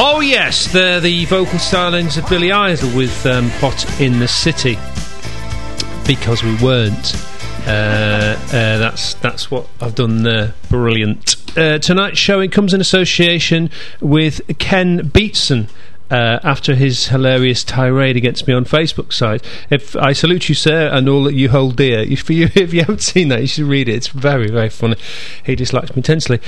Oh yes, the the vocal stylings of Billy Idol with um, "Hot in the City," because we weren't. Uh, uh, that's that's what I've done there. Brilliant. Uh, tonight's showing comes in association with Ken Beatson. Uh, after his hilarious tirade against me on Facebook site. if I salute you, sir, and all that you hold dear. If you if you haven't seen that, you should read it. It's very very funny. He dislikes me intensely.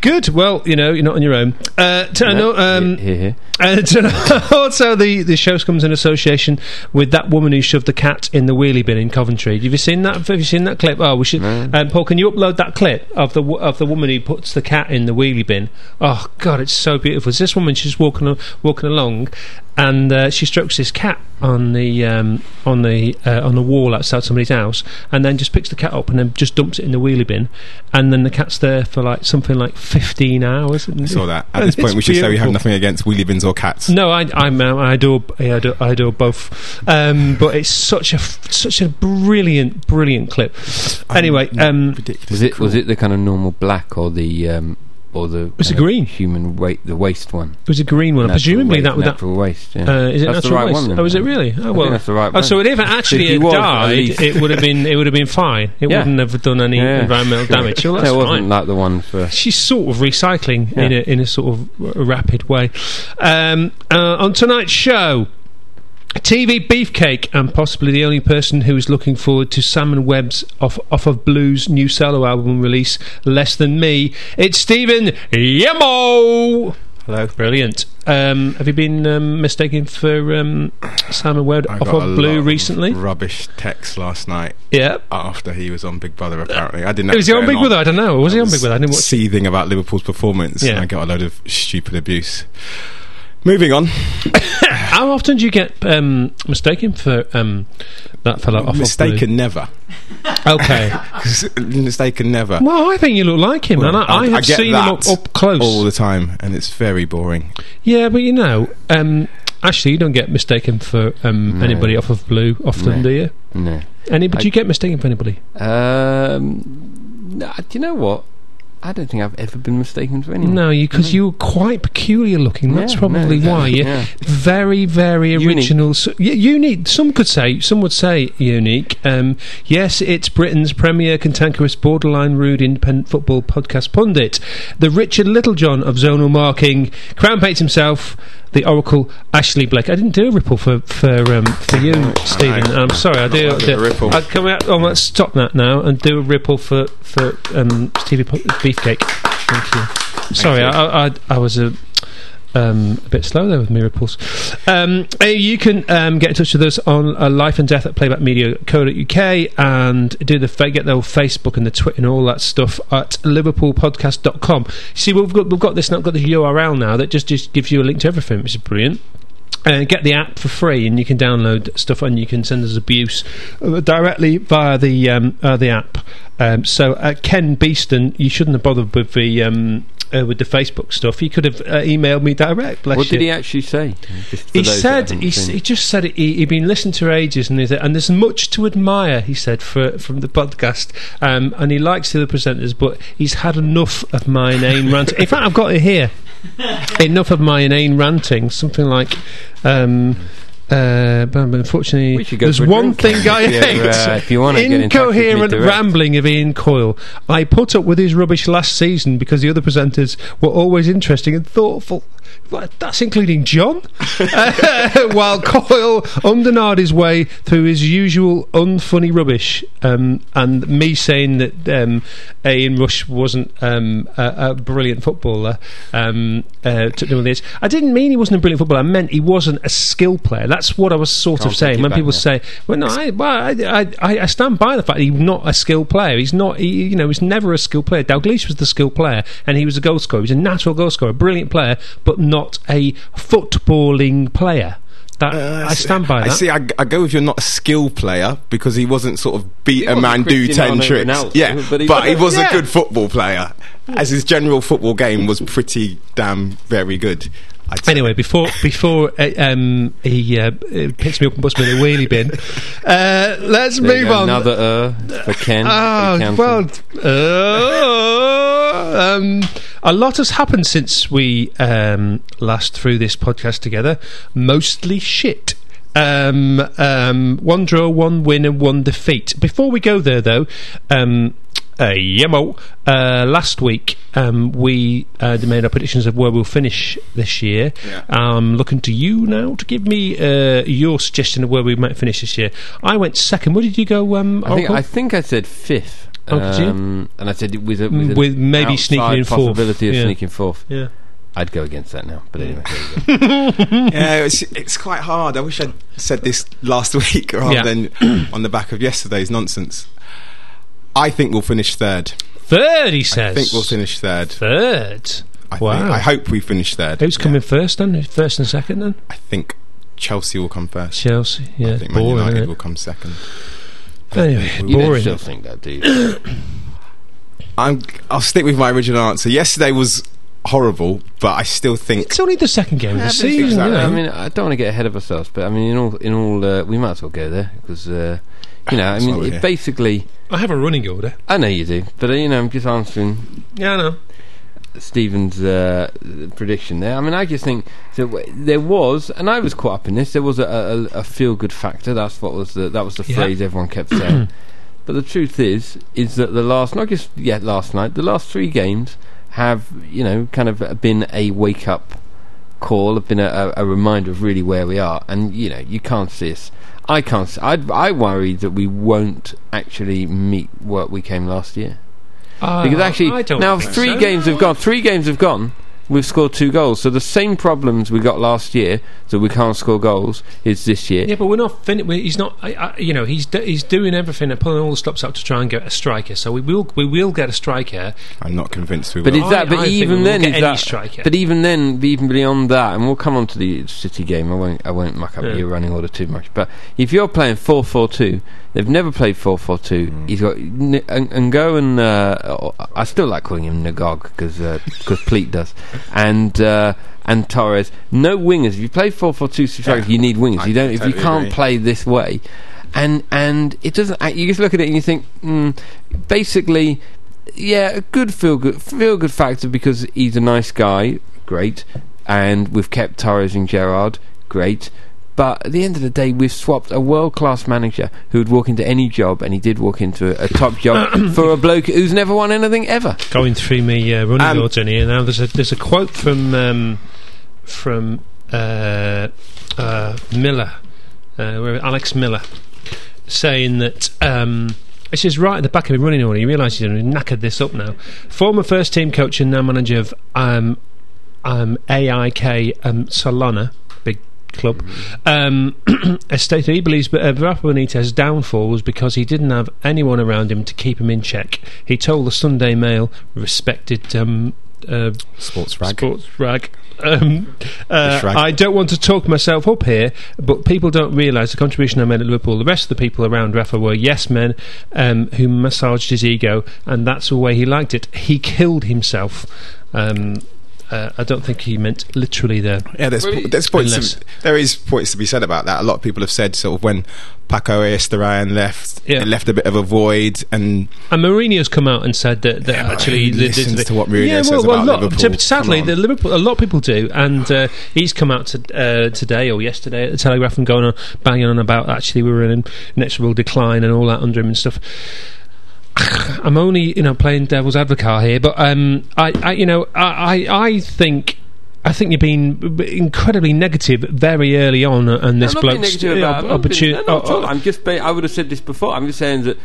Good. Well, you know you're not on your own. Uh, no, um, here, here. and also, the, the show comes in association with that woman who shoved the cat in the wheelie bin in Coventry. Have you seen that? Have you seen that clip? Oh, we should. No. Um, Paul, can you upload that clip of the of the woman who puts the cat in the wheelie bin? Oh God, it's so beautiful. It's this woman. She's walking walking along, and uh, she strokes this cat on the um, on the uh, on the wall outside somebody's house, and then just picks the cat up and then just dumps it in the wheelie bin, and then the cat's there for like something like fifteen hours. I saw that. At this point, we should say we have nothing against wheelie bins or cats. No, I, I'm, um, I adore, I adore, I adore both. Um, but it's such a, f- such a brilliant, brilliant clip. Anyway, um, ridiculous. Was it was it the kind of normal black or the um, or the Was it kind of green? human weight the waste one? it was a green one. Natural Presumably waist, that would that. natural waist. Yeah. Uh, is it That's the natural right waste? one, then, oh, is it really? Oh well. that's the right oh, so if it actually If had died, it would have been it would have been fine. It Yeah. wouldn't have done any Yeah, environmental sure. damage. Well, that's it wasn't fine. like the one for. She's sort of recycling in a in a sort of rapid way. Um, uh, on tonight's show. TV Beefcake, and possibly the only person who is looking forward to Simon Webbe's off, off of Blues new solo album release, Less Than Me. It's Stephen Yemo! Hello. Brilliant. Um, have you been um, mistaken for um, Simon Webbe off of Blue recently? Rubbish text last night Yeah. after he was on Big Brother. Apparently, I didn't. know Was he on Big going Brother? I don't know. Was he on Big Brother? I didn't watch. Seething about Liverpool's performance, Yeah. and I got a load of stupid abuse. Moving on. How often do you get um, mistaken for um, that fella off of Mistaken never. of Blue? Okay. Mistaken never. well, I think you look like him, Well, and I, I have get seen him up, up close. all the time, and it's very boring. Yeah, but you know, um, actually, you don't get mistaken for um, No. anybody off of Blue often, No. do you? No. Any? But I- do you get mistaken for anybody? Um, do you know what? I don't think I've ever been mistaken for anyone. No, you because you were quite peculiar looking. That's Yeah, probably no, why. You're yeah. very, very Unique. original. S y- unique. Some could say. Some would say unique. Um, yes, it's Britain's premier cantankerous, borderline rude, independent football podcast pundit, the Richard Littlejohn of zonal marking, Crown Pates himself. The Oracle, Ashley Blake. I didn't do a ripple for for um, for you, Stephen. I'm sorry. I do. A do ripple. I, can we, oh, stop that now and do a ripple for for um, Stevie Beefcake. Thank you. Sorry, you. I, I, I was a, um, a bit slow there with ripples. Um, uh, you can um, get in touch with us on uh, life and death at playbackmedia.co.uk and do the get the Facebook and the Twitter and all that stuff at liverpoolpodcast.com. See, we've got we've got this now, got the URL now that just just gives you a link to everything, which is brilliant. Uh, get the app for free, and you can download stuff, and you can send us abuse uh, directly via the um, uh, the app. Um, so, uh, Ken Beeston, you shouldn't have bothered with the um, uh, with the Facebook stuff. He could have uh, emailed me direct. Bless What you. did he actually say? He said he, s- he just said he, he'd been listening to ages and, said, and there's much to admire. He said for from the podcast, um, and he likes the other presenters, but he's had enough of my name ranting. In fact, I've got it here. enough of my inane ranting. Something like. Um, uh, but unfortunately, We should go there's one drink. thing I hate: uh, if you wanna get in touch with me incoherent rambling of Ian Coyle. I put up with his rubbish last season because the other presenters were always interesting and thoughtful. That's including John. Uh, while Coyle undernard his way through his usual unfunny rubbish, um, and me saying that um, Ian Rush wasn't um, a, a brilliant footballer um, uh, to do with this. I didn't mean he wasn't a brilliant footballer. I meant he wasn't a skill player. That's what I was sort Can't of saying. When back people say, "Well, no, I, well, I, I, I stand by the fact that he's not a skill player. He's not. He, you know, he's never a skill player. Dalglish was the skill player, and he was a goal scorer. He was a natural goal scorer, a brilliant player, but not a footballing player. That Uh, I stand by I see. I, I go with you're not a skill player because he wasn't sort of beat He a man, do ten tricks. Ronaldo, yeah, but he but he was- was Yeah. a good football player. As his general football game was pretty damn very good. I'd say. Anyway, before before uh, um, he uh, uh, picks me up and puts me in a wheelie bin, uh, let's There move on. Another uh, for Ken. Oh, accountant. well, uh, um, a lot has happened since we um, last threw this podcast together. Mostly shit. Um, um, one draw, one win, and one defeat. Before we go there, though, um, uh, Yemo, uh, last week um, we uh, made our predictions of where we'll finish this year. Yeah. I'm looking to you now to give me uh, your suggestion of where we might finish this year. I went second. Where did you go? Um, I think I think I said fifth. Oh, um, and I said with a, with, with maybe sneaking outside in fourth. possibility of Yeah. sneaking fourth. yeah. I'd go against that now. But anyway, there you go. yeah, it's, it's quite hard. I wish I'd said this last week rather Yeah. than on the back of yesterday's nonsense. I think we'll finish third. Third, he says. I think we'll finish third. Third. I, Wow. think, I hope we finish third. Who's Yeah. coming first then? First and second then? I think Chelsea will come first. Chelsea. Yeah, I think Man boring. United will come second. Anyway, You don't boring. still think that, do you? I'm, I'll stick with my original answer. Yesterday was horrible, but I still think It's only the second game of the season. exactly. you know. I mean, I don't want to get ahead of ourselves, but I mean, in all, in all, uh, we might as well go there because, uh, you know, I mean, we're it basically, I have a running order. I know you do, but uh, you know, I'm just answering Yeah, I know. Stephen's uh, prediction there. I mean, I just think so there was, and I was caught up in this. There was a, a, a feel good factor. That's what was the that was the Yeah. phrase everyone kept saying. but the truth is, is that the last not just yet last night, the last three games have you know kind of been a wake up call, have been a, a, a reminder of really where we are. And you know, you can't see us. I can't. See, I I worry that we won't actually meet what we came last year. Because Uh, actually, I don't now three so. games have gone. Three games have gone. We've scored two goals. So the same problems we got last year, that we can't score goals, is this year. Yeah, but we're not. Fin- he's not. I, I, you know, he's do- he's doing everything and pulling all the stops up to try and get a striker. So we will we will get a striker. I'm not convinced we But will. is that? I- But I think even we'll then, get is any that? striker. But even then, even beyond that, and we'll come on to the City game. I won't. I won't muck up Yeah. your running order too much. But if you're playing four four two, they've never played four four two. Mm. He's got N- and, and go and uh, I still like calling him Nagog because because Pleat does and. Uh, and Torres, no wingers. If you play four four two strikers, Yeah. you need wingers. I you don't. If you can't agree. play this way, and and it doesn't. You just look at it and you think, mm, basically, yeah, a good feel good feel good factor because he's a nice guy, great, and we've kept Torres and Gerrard, great. But at the end of the day, we've swapped a world class manager who would walk into any job, and he did walk into a, a top job for a bloke who's never won anything ever. Going through me uh, running Um, order in here now. There's a there's a quote from um, from uh, uh, Miller, uh, where- Alex Miller, saying that. Um, this is right at the back of the running order. You realise he's knackered this up now. Former first team coach and now manager of um, um, AIK um, Solana, big club, um, has stated he believes that uh, Rafa Benitez's downfall was because he didn't have anyone around him to keep him in check. He told the Sunday Mail, respected um, uh, Sports rag. sports rag. Um, uh. I don't want to talk myself up here, but people don't realise the contribution I made at Liverpool. The rest of the people around Rafa were yes men um, who massaged his ego, and that's the way he liked it. He killed himself. Um, uh, I don't think he meant literally there. Yeah, there's there's points. unless- To, there is points to be said about that. A lot of people have said sort of when Paco Ayestarán left, Yeah. it left a bit of a void, and And Mourinho's come out and said that, that Yeah, actually who the- listens the- to what Mourinho yeah, says well, about Liverpool? Sadly, the. Liverpool, a lot of people do, and uh, he's come out to, uh, today or yesterday at the Telegraph and going on banging on about actually we were in inexorable decline and all that under him and stuff. I'm only you know playing devil's advocate here, but um, I, I you know I, I I think. I think you've been incredibly negative very early on, uh, and this bloke's negative about uh, it. I'm not being- opportunity. no, not. Uh, I'm just. I would have said this before. I'm just saying that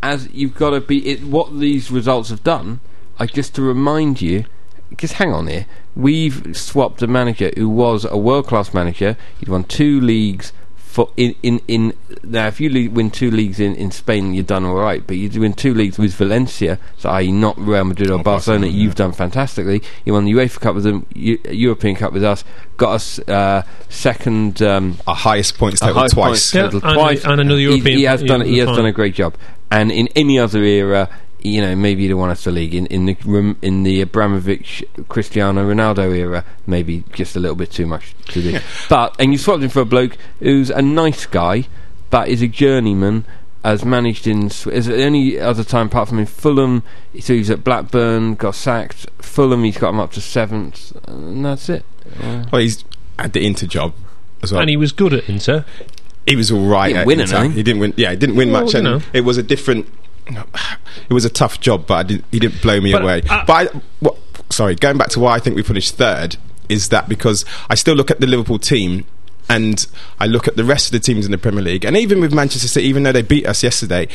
as you've got to be. It, what these results have done, I just to remind you. Because hang on here, we've swapped a manager who was a world class manager. He'd won two leagues, for in in, in now if you le- win two leagues in, in Spain, you're done all right. But you win two leagues with Valencia, so i.e. not Real Madrid or, Or Barcelona, Barcelona, you've done fantastically. You won the UEFA Cup with them, U- European Cup with us, got us uh, second. Um, Our highest points a total high twice. points Yeah, total and- twice. and another European He, has done. He has done a great job. And in any other era, you know, maybe he'd have won us the league. In in the Ram- in the Abramovich, Cristiano Ronaldo era, maybe just a little bit too much to do. But and you swapped him for a bloke who's a nice guy, but is a journeyman. Has managed in Sw- is there any other time apart from in Fulham? So he's at Blackburn, got sacked. Fulham, he's got him up to seventh, and that's it. Uh, Well, he's had the Inter job as well. and he was good at Inter. he was all right. Didn't at win Inter. anything. He didn't win. Yeah, he didn't win Well, much, you and know. it was a different. It was a tough job, but I didn't, he didn't blow me But, away. uh, but I, what, sorry, going back to why I think we finished third is that because I still look at the Liverpool team. And I look at the rest of the teams in the Premier League, and even with Manchester City, even though they beat us yesterday,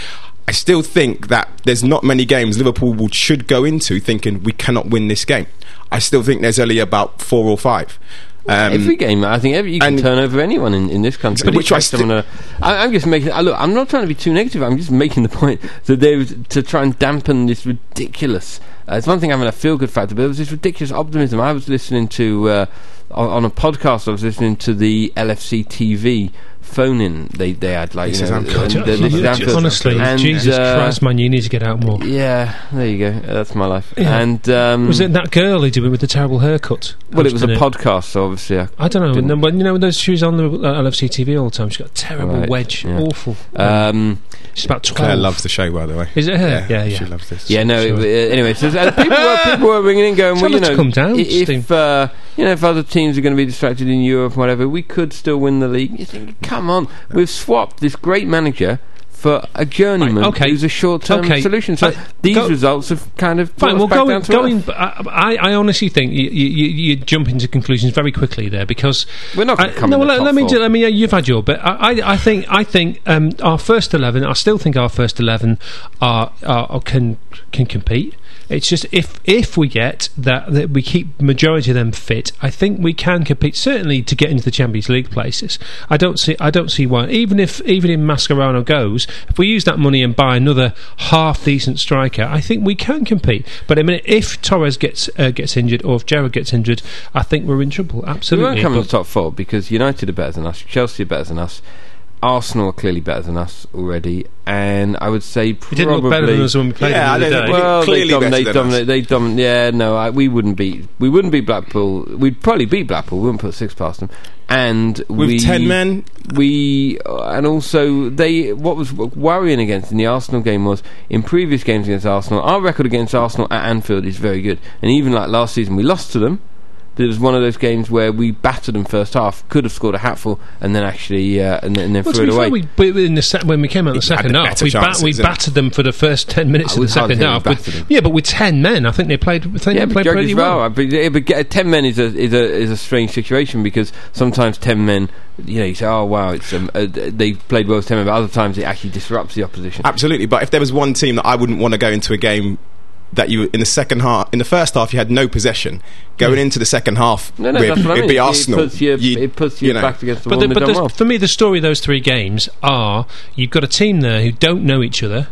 I still think that there's not many games Liverpool will, should go into thinking we cannot win this game. I still think there's only about four or five. Um, every game, I think every, you can turn over anyone in, in this country. Which I Take someone, uh, I, I'm just making. I, look, I'm not trying to be too negative. I'm just making the point that there was to try and dampen this ridiculous. Uh, it's one thing having a feel good factor, but there was this ridiculous optimism. I was listening to uh, on, on a podcast. I was listening to the LFC TV phone in. They they had like This you know, Anfield. and the- this is Just- Honestly, And, Jesus uh, Christ, man, you need to get out more. Yeah, there you go. That's my life. Yeah. And um, Was it that girl who did it with the terrible haircut? well, it was a hosting podcast, so obviously. I, I don't know. Didn't- But you know, when those she was on the uh, LFC TV all the time. She's got a terrible Right, wedge, yeah. awful. um, She's about twelve. Claire loves the show, by the way. Is it her? Yeah, yeah. She loves this. Yeah, no. Sure. It, uh, anyway, so uh, people, were, people were ringing in, going, Tell "Well, you to know, come down, Steve." if uh, you know, if other teams are going to be distracted in Europe and whatever, we could still win the league." You think, come on, we've swapped this great manager for a journeyman Right, okay. who's a short-term Okay. solution. So Uh, these go- results have kind of Fine. Well, going, down to going. I, I, I honestly think you, you, you jump into conclusions very quickly there because We're not I, going to come no, the let, let me. ju- Let me. Uh, you've had your bit. I, I, I think. I think um, our first eleven. I still think our first eleven are, are, are can can compete. It's just if if we get that that we keep majority of them fit, I think we can compete. Certainly to get into the Champions League places. I don't see. I don't see why. Even if even if Mascherano goes, if we use that money and buy another half decent striker, I think we can compete. But I mean, if Torres gets uh, gets injured or if Gerrard gets injured, I think we're in trouble. Absolutely, we won't come in the top four because United are better than us, Chelsea are better than us, Arsenal are clearly better than us already, and I would say It probably didn't look better than us when we played Yeah, them the other don't day. Well, Clearly they dominate, better they than dominate, us. they dominate. Yeah, no, I, we wouldn't beat. We wouldn't beat Blackpool. We'd probably beat Blackpool. We wouldn't put six past them. And With we, 10 men? we uh, and also they. What was worrying against in the Arsenal game was in previous games against Arsenal. Our record against Arsenal at Anfield is very good, and even like last season, we lost to them. But it was one of those games where we battered them first half, could have scored a hatful, and then actually uh, and, then- and then Well, to threw be it away. fair, we, we, in the se- when we came out in the second half, we, bat- chances, we battered them for the first ten minutes I of the second half. With, yeah, but with ten men, I think they played. I think Yeah, they played pretty well. well. But, yeah, but ten men is a is a is a strange situation because sometimes ten men, you know, you say, oh wow, it's um, uh, they played well as ten men, but other times it actually disrupts the opposition. Absolutely, but if there was one team that I wouldn't want to go into a game that you in the second half, in the first half, you had no possession. Going hmm. into the second half, No, no, with, that's what I it'd mean. be It Arsenal. puts you, You- it puts you, you know. back against the But, wall. the, but they've the, done well. for me, the story of those three games are you've got a team there who don't know each other.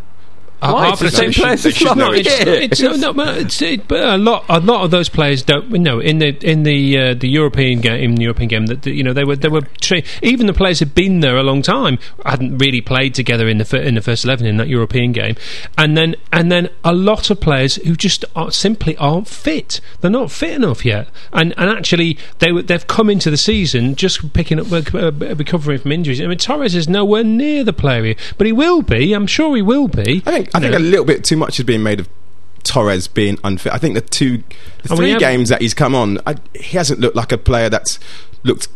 Uh, Why? half It's the the same players they as should last know each year. other. It's, no, no, but it's, it, but a lot, a lot of those players don't. know in the in the uh, the European game, in the European game, that that, you know they were they were tra- even the players had been there a long time hadn't really played together in the fir- in the first eleven in that European game, and then and then a lot of players who just are, simply aren't fit. They're not fit enough yet, and and actually they were, they've come into the season just picking up uh, recovering from injuries. I mean Torres is nowhere near the player, he- but he will be. I'm sure he will be. I think I think know. a little bit too much is being made of Torres being unfit. I think the two, the I three games that he's come on, I, he hasn't looked like a player that's looked.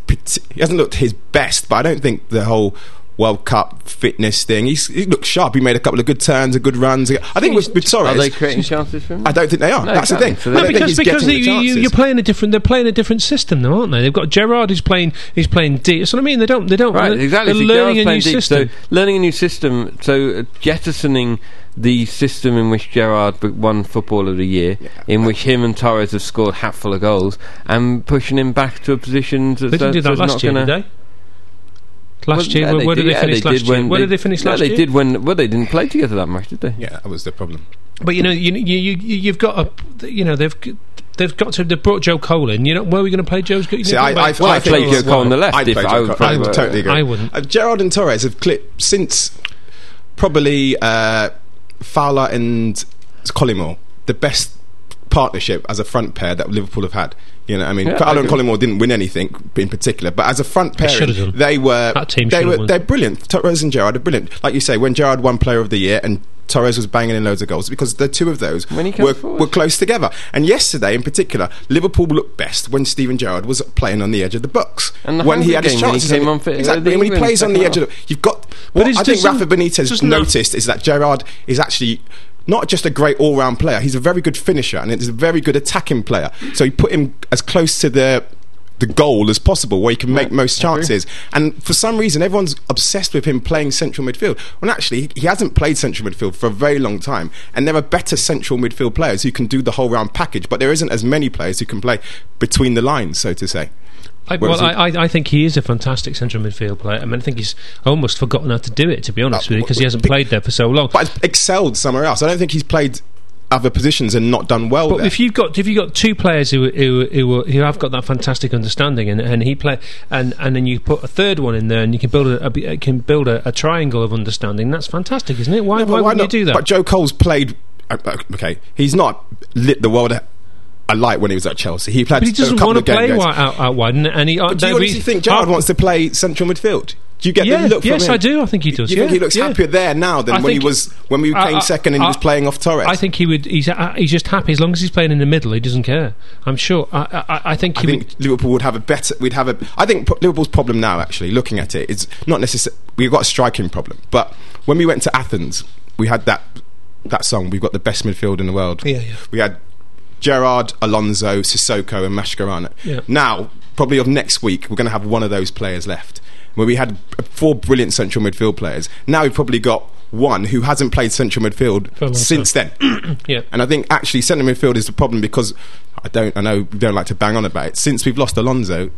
He hasn't looked his best, but I don't think the whole. World Cup fitness thing. He's, he looked sharp. He made a couple of good turns, and good runs. I think with, with Torres, Are they creating chances for him? I don't think they are. No, That's the thing. So No, because because getting you, the you, chances. you're playing a different. They're playing a different system, though, aren't they? They've got Gerrard who's playing. He's playing deep. That's what I mean. They don't. They don't. Right, they're, exactly. They're So learning Gerrard's a new playing deep, system. So learning a new system. So uh, jettisoning the system in which Gerrard won Football of the Year, in which him and Torres have scored hatful of goals, and pushing him back to a position that's, they didn't do that that's last not year, gonna, did they? last Well, year. yeah, where where did they yeah, finish last did year? when Where did they finish no, last they year? did when well they didn't play together that much, did they? Yeah, that was the problem. But you know, you you you you've got a, you know, they've they've got to. They brought Joe Cole in. You know, where are we going to play Joe's? You See, I, I, Well, I I played Joe Cole on the left. I'd if play I would Cole. I play- totally agree. I wouldn't. Uh, Gerrard and Torres have clipped since probably uh, Fowler and Collymore, the best partnership as a front pair that Liverpool have had. You know, I mean, Yeah, I Fowler and agree. Collymore didn't win anything in particular, but as a front pair, they were That team they were won. they're brilliant. Torres and Gerrard are brilliant. Like you say, when Gerrard won Player of the Year and Torres was banging in loads of goals because the two of those he were, were close together. And yesterday, in particular, Liverpool looked best when Steven Gerrard was playing on the edge of the box. And the when he had his he chances, came on fit- exactly. And when he plays on the edge of the, you've got. What I think Rafa Benitez noticed is that Gerrard is actually. Not just a great all-round player, he's a very good finisher and he's a very good attacking player. So he put him as close to the the goal as possible, where he can make Right, most chances. And for some reason, everyone's obsessed with him playing central midfield. When actually, he- he hasn't played central midfield for a very long time. And there are better central midfield players who can do the whole round package, but there isn't as many players who can play between the lines, so to say. I, well, I, I, I think he is a fantastic central midfield player. I mean, I think he's almost forgotten how to do it, to be honest Uh, with you, because he hasn't played there for so long. But has excelled somewhere else. I don't think he's played other positions and not done well But there. if you've got if you've got two players who who who, who have got that fantastic understanding and, and he play and, and then you put a third one in there and you can build a, a can build a, a triangle of understanding that's fantastic isn't it why, but why, wouldn't not? you do that But Joe Cole's played. uh, uh, Okay, he's not lit the world alight when he was at Chelsea. He played but he doesn't want to play goals. wi- out, out wide and, he uh, But do you honestly think Gerrard uh, wants to play central midfield? Do you get yeah, the look yes? I do I think he does You yeah, think he looks yeah. happier there now than I when he was when we came I- second and he was playing off Torres? I think he would he's uh, he's just happy as long as he's playing in the middle he doesn't care I'm sure I I, I think he think would Liverpool would have a better. We'd have a. I think Liverpool's problem now, actually, looking at it, is not necessarily we've got a striking problem. But when we went to Athens, we had that that song. We've got the best midfield in the world. Yeah, yeah. We had Gerrard, Alonso, Sissoko, and Mascherano. Yeah. Now, probably of next week, we're going to have one of those players left. Where we had four brilliant central midfield players. Now we've probably got one who hasn't played central midfield For a long since then. yeah And I think actually central midfield is the problem because I don't I know we don't like to bang on about it. Since we've lost Alonso,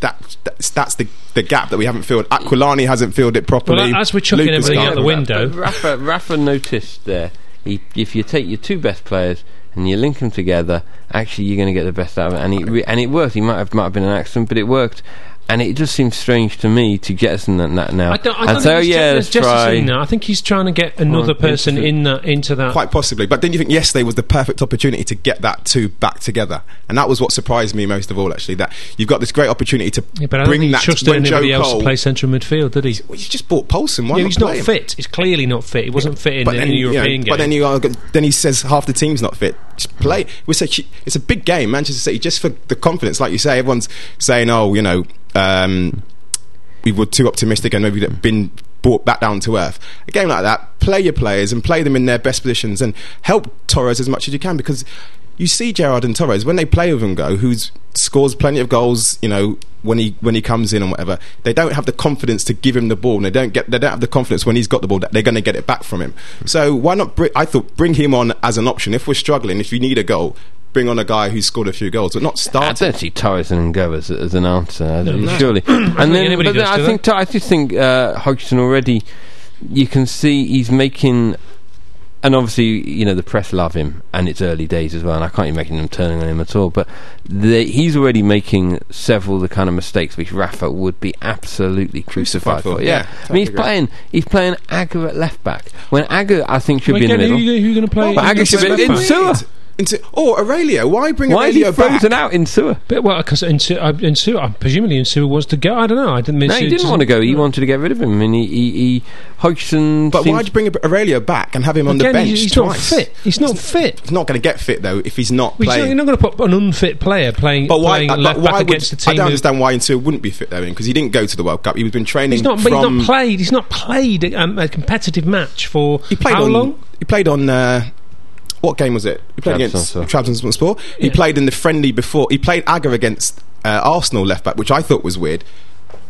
that that's, that's the the gap that we haven't filled. Aquilani hasn't filled it properly. Well, as we're chucking Lucas everything out the window- Rafa, Rafa noticed there. He, if you take your two best players and you link them together, actually you're going to get the best out of it. And it re- and it worked. He might have might have been an accident, but it worked. And it just seems strange to me to jettison that, that now. I don't, I don't say, think he's yeah, ju- let's try. that. I think he's trying to get another Oh, person in that into that Quite possibly, but didn't you think yesterday was the perfect opportunity to get that two back together, and that was what surprised me most of all. Actually, that you've got this great opportunity to Yeah, but I don't bring think that he trusted when Joe else Cole. to play central midfield, did he? well, you just bought Poulsen. Why yeah, not he's play not him? fit. He's clearly not fit. He wasn't fit in, But in then, the you know, European game. but then you are, then he says half the team's not fit. Just play. We say it's a big game, Manchester City. Just for the confidence, like you say, everyone's saying, "Oh, you know, um, we were too optimistic and maybe been brought back down to earth." A game like that, play your players and play them in their best positions, and help Torres as much as you can because you see Gerrard and Torres when they play with Ungo, who scores plenty of goals, you know, when he when he comes in and whatever. They don't have the confidence to give him the ball, and they don't get they don't have the confidence when he's got the ball that they're going to get it back from him. So why not? Br- I thought bring him on as an option if we're struggling. If you need a goal, bring on a guy who's scored a few goals, but not starting. I start. don't see Torres and go as, as an answer, no. surely. and then, anybody but then I do think I just think uh, Hodgson already. You can see he's making, and obviously you know the press love him, and it's early days as well. And I can't imagine them turning on him at all. But the, he's already making several of the kind of mistakes which Rafa would be absolutely crucified, Crucified for. for, Yeah, yeah, I mean he's playing. He's playing Agger at left back when Agger I think should Well, be in the middle. Who, who are going to play? But who Agger should be in left? Sewer. Into, or Aurelio, why bring Why is he Aurelio back? frozen out Insua? But, well, because in, Su- uh, in Su- uh, presumably Insua wants to go. I don't know. I didn't. mean No, he didn't want to go. He wanted to get rid of him. I mean, he, he, he Hodgson. But why'd you bring Aurelio back and have him on Again, the bench he's, he's twice? not fit. He's not fit. He's not going to get fit though if he's not Well, he's not- playing. You're not going to put an unfit player playing, But why? playing uh, but left why back would, against a team. I don't who- understand why Inter wouldn't be fit though, because he didn't go to the World Cup. He's been training He's not. But from. he's not played. He's not played um, a competitive match for he played how on, long? He played on. Uh, what game was it? He played against Trabzonspor. Trabzonspor. He Yeah. played in the friendly before. He played Agger against uh, Arsenal left back, which I thought was weird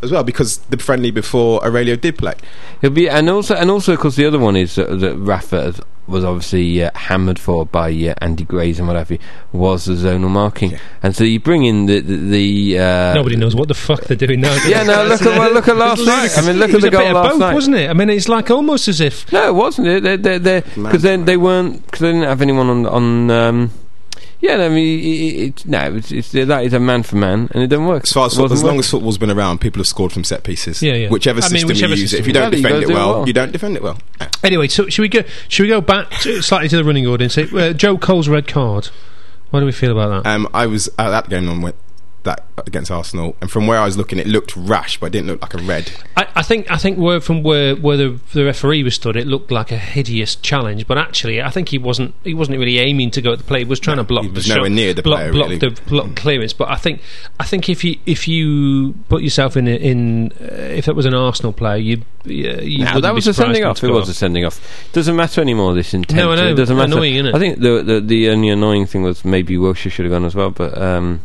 as well because the friendly before Aurelio did play. He'll be, and also, and also, because the other one is that, that Rafa has was obviously uh, hammered for by uh, Andy Grays and what have you was the zonal marking, Yeah. and so you bring in the the, the uh, Nobody knows what the fuck they're doing now. Yeah, they? no, look at- well, look at last night. I mean, look It at the goal bit of last both, night. wasn't it? I mean, it's like almost as if No, it wasn't it? They they because they, they weren't because they didn't have anyone on on. Um, yeah, I mean, it, it, it, no, it's, it's that is a man for man, and it doesn't work. As far as, as long working. as football's been around, people have scored from set pieces. Yeah, yeah. Whichever I mean, system whichever you use it. If you don't Yeah, defend gotta it do it well, well. you don't defend it well. Anyway, so should we go? Should we go back to, slightly to the running order and say uh, Joe Cole's red card? What do we feel about that? Um, I was at that game on with that against Arsenal, and from where I was looking, it looked rash, but it didn't look like a red. I, I think I think where from where where the, the referee was stood, it looked like a hideous challenge. But actually, I think he wasn't he wasn't really aiming to go at the play. He was trying No, to block he was the nowhere shot, near the block, player, block really. the block clearance. But I think I think if you if you put yourself in in uh, if that was an Arsenal player, you you, you Now, wouldn't that be was a sending off. It go was a sending off. Doesn't matter anymore. This intent. No, I know. It doesn't matter. Annoying, innit? I think the, the the only annoying thing was maybe Wilshere should have gone as well, but um,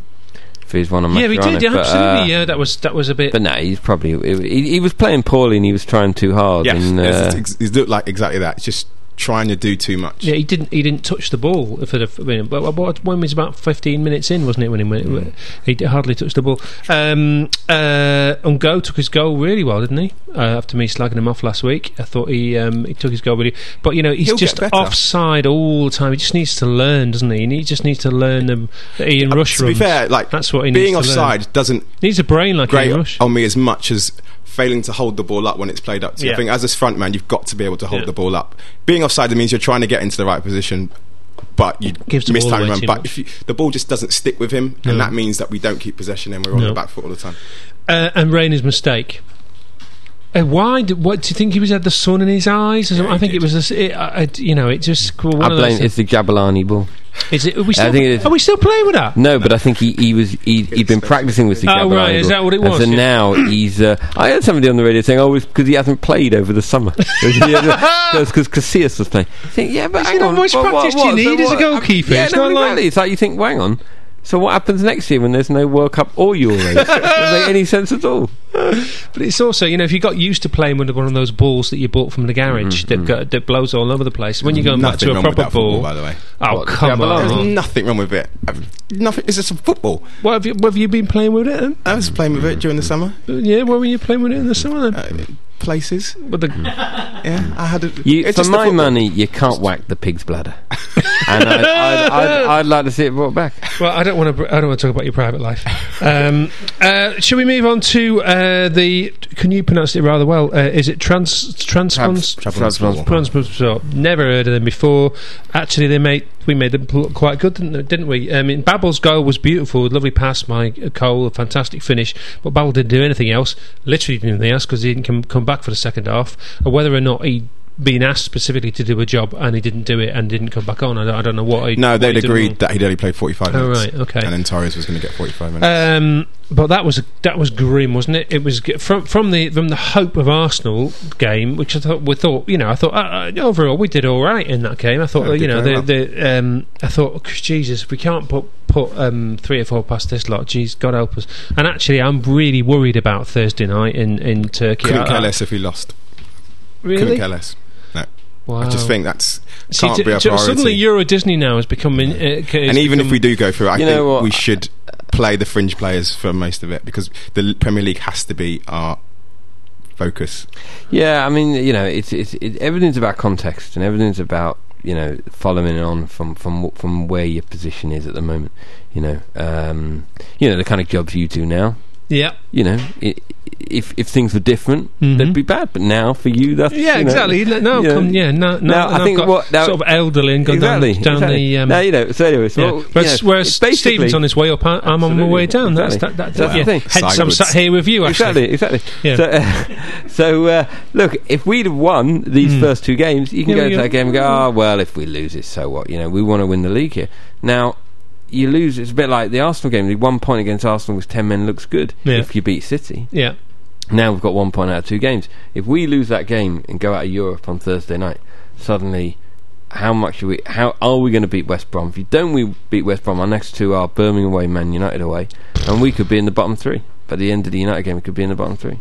for his one on Yeah, he did. Yeah, but, absolutely. uh, yeah, that was that was a bit. But no, he's probably he, he was playing poorly and he was trying too hard. Yes, and, yes, uh, it's, ex- it looked like exactly that. It's just trying to do too much. Yeah, he didn't. He didn't touch the ball. If it, if, I mean, but what, when he was about fifteen minutes in, wasn't it? When he went, Mm. he hardly touched the ball. Um, uh, Ungo took his goal really well, didn't he? Uh, after me slagging him off last week, I thought he um, he took his goal really. But you know, he's He'll just offside all the time. He just needs to learn, doesn't he? He just needs to learn the, the Ian Rush to be fair, like That's what he being needs to learn. offside doesn't He needs a brain like Ian Rush. on me as much as failing to hold the ball up when it's played up to you. Yeah. I think as a front man, you've got to be able to hold Yeah. the ball up. Being offside means you're trying to get into the right position, but you Gives the miss ball time away run. too But if you, the ball just doesn't stick with him, No. and that means that we don't keep possession and we're on No. the back foot all the time. Uh, and Reina's mistake. Uh, why? Did, what do you think he was had the sun in his eyes? Or? Yeah, I think he it was. A, s it, I, I- you know, it just. One I of those blame it's the Jabulani ball. Is it? Are we still, think it is. Are we still playing with that? No, but I think he, he was he, he'd been practicing with the Oh, Jabulani right, is ball. that what it And was? so Yeah. now he's. Uh, I heard somebody on the radio saying, "Oh, because he hasn't played over the summer." Because Casillas was playing. I think, yeah, but Is hang it how much what- practice what- do you what- need so as a what- goalkeeper? Yeah, It's no, not like- It's like you think, well, hang on. So what happens next year when there's no World Cup or Euros? Doesn't make any sense at all. But it's also, you know, if you got used to playing with one of those balls that you bought from the garage that, go, that blows all over the place, when you go back to a proper that football, ball, by the way. oh What, the come Jabulani? There's on! nothing wrong with it. I've- Nothing. It's just a football. What have you? What have you been playing with it? Then? I was playing with it during the summer. Yeah, what were you playing with it in the summer? Then? Uh, places. With the, Yeah, I had a. You, it's for my money, you can't whack the pig's bladder, and I'd, I'd, I'd, I'd like to see it brought back. well, I don't want to. I don't want to talk about your private life. Um, uh, shall we move on to uh, the? Can you pronounce it rather well? Uh, is it trans transpons? Trabzonspor. Transpons. Never heard of them before. Actually, they made we made them look quite good, didn't, they- didn't we? I mean, Babel's goal was beautiful, lovely pass by Cole, a fantastic finish. But Babel didn't do anything else. Literally didn't do anything else because he didn't come come back for the second half. Or whether or not he. Been asked specifically to do a job and he didn't do it and didn't come back on. I don't, I don't know what. He, No, they'd agreed that he'd only played 45 Oh, minutes. right, okay. And then Torres was going to get 45 minutes. Um, but that was that was grim, wasn't it? It was from from the from the hope of Arsenal game, which I thought we thought you know I thought uh, uh, overall we did all right in that game. I thought Yeah, you know the, the um, I thought oh, Jesus if we can't put put um, three or four past this lot, geez, God help us. And actually, I'm really worried about Thursday night in in Turkey. Couldn't I- care less if he lost. Really? Couldn't care less. No. Wow. I just think that's can't t- be a t- priority. suddenly Euro Disney now has become. In, uh, c- and even if we do go through, it, I You think know we should play the fringe players for most of it because the Premier League has to be our focus. Yeah, I mean, you know, it's it's it, everything's about context and everything's about you know following on from from from where your position is at the moment. You know, um, you know the kind of jobs you do now. yeah. You know, i if if things were different, Mhm. they'd be bad. But now for you, that's Yeah, you know, exactly. No, no, know, come, yeah, no, no. Now, I think got what- now- sort of elderly and gone exactly. down, down exactly. the. Um, now you know. So anyway, so yeah. well, you whereas know, whereas Steven's on his way up, I'm on my way down. That's Exactly. that. that, That's that yeah. the thing. Hence, I'm sat here with you. Actually, Exactly, exactly. Yeah. So, uh, so uh, look, if we'd have won these Hmm. first two games, you can Yeah, go into that game and go, oh, well, if we lose it, so what? You know, we want to win the league here. Now, you lose, it's a bit like the Arsenal game. The one point against Arsenal was 10 men looks good Yeah. if you beat City. Yeah, Now we've got one point out of two games. If we lose that game and go out of Europe on Thursday night, suddenly how much are we? How are we going to beat West Brom? If you don't, we beat West Brom. Our next two are Birmingham away, Man United away, and we could be in the bottom three. By the end of the United game, we could be in the bottom three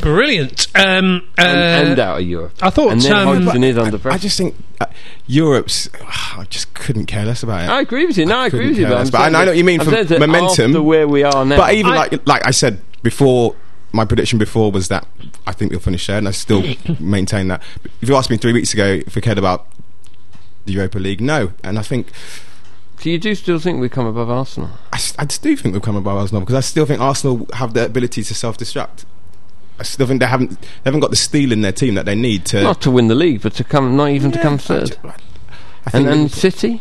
Brilliant. Um, uh, and, and out of Europe. I thought, and then um, Hodgson is under pressure. I pressure. just think uh, Europe's. I just couldn't care less about it. I agree with you. No, I agree with you. But, I'm. But I know what you mean I'm from momentum. After where we are now, But even I- like like I said before, my prediction before was that I think they'll finish third, and I still maintain that. If you asked me three weeks ago if I cared about the Europa League, no, and I think so you do still think we come above Arsenal? I do think we'll come above Arsenal because I still think Arsenal have the ability to self-destruct. I still think they haven't they haven't got the steel in their team that they need to. Not to win the league, but to come, not even to come third. ju- I And, and City,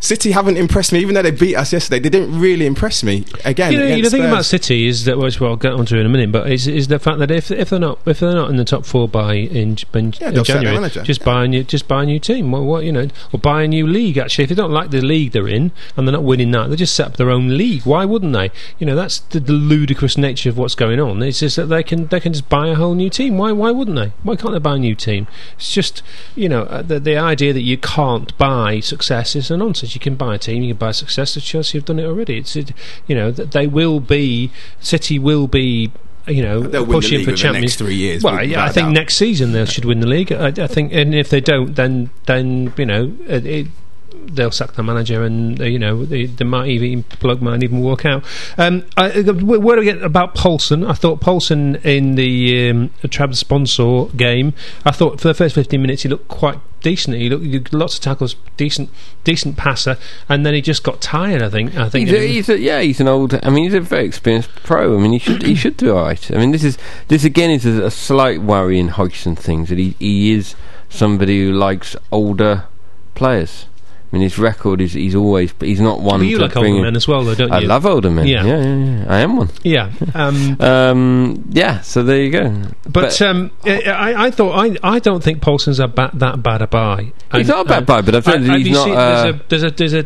City haven't impressed me, even though they beat us yesterday. They didn't really impress me again. you know, the thing about City is that, which we'll get onto in a minute, but is, is the fact that if if they're not if they're not in the top four by in, in, Yeah, in they'll sack their January, manager. just buy a new just buy a new team. What, what you know, or buy a new league. Actually, if they don't like the league they're in and they're not winning that, they just set up their own league. Why wouldn't they? You know, that's the, the ludicrous nature of what's going on. It's just that they can they can just buy a whole new team. Why why wouldn't they? Why can't they buy a new team? It's just you know uh, the the idea that you can't buy success is a nonsense. You can buy a team, you can buy success. The Chelsea have done it already. It's it, you know that they will be City will be. You know, They'll pushing for Champions. next three years, Well, yeah, I think doubt. next season they should win the league. I, I think, and if they don't, then then you know it, they'll sack the manager, and uh, you know they, they might even plug might even walk out. Um, I, where do we get about Poulsen? I thought Poulsen in the um, sponsor game. I thought for the first fifteen minutes he looked quite decent. He looked lots of tackles, decent decent passer, and then he just got tired. I think. I think. he's a, he's a, yeah, he's an old. I mean, he's a very experienced pro. I mean, he should he should do all right. I mean, this is this again is a, a slight worry in Hodgson things that he he is somebody who likes older players. I mean, his record is he's always he's not one But you to like bring older men as well, though, don't I you? love older men. Yeah. Yeah. Yeah, yeah, yeah. I am one. Yeah. Um, Um, yeah, so there you go. But, um, I, I- I thought I, I don't think Poulsen's a ba- that bad a buy. He's And, not a bad uh, buy, but I've I- said that have he's not, seen- uh, there's a there's a, there's a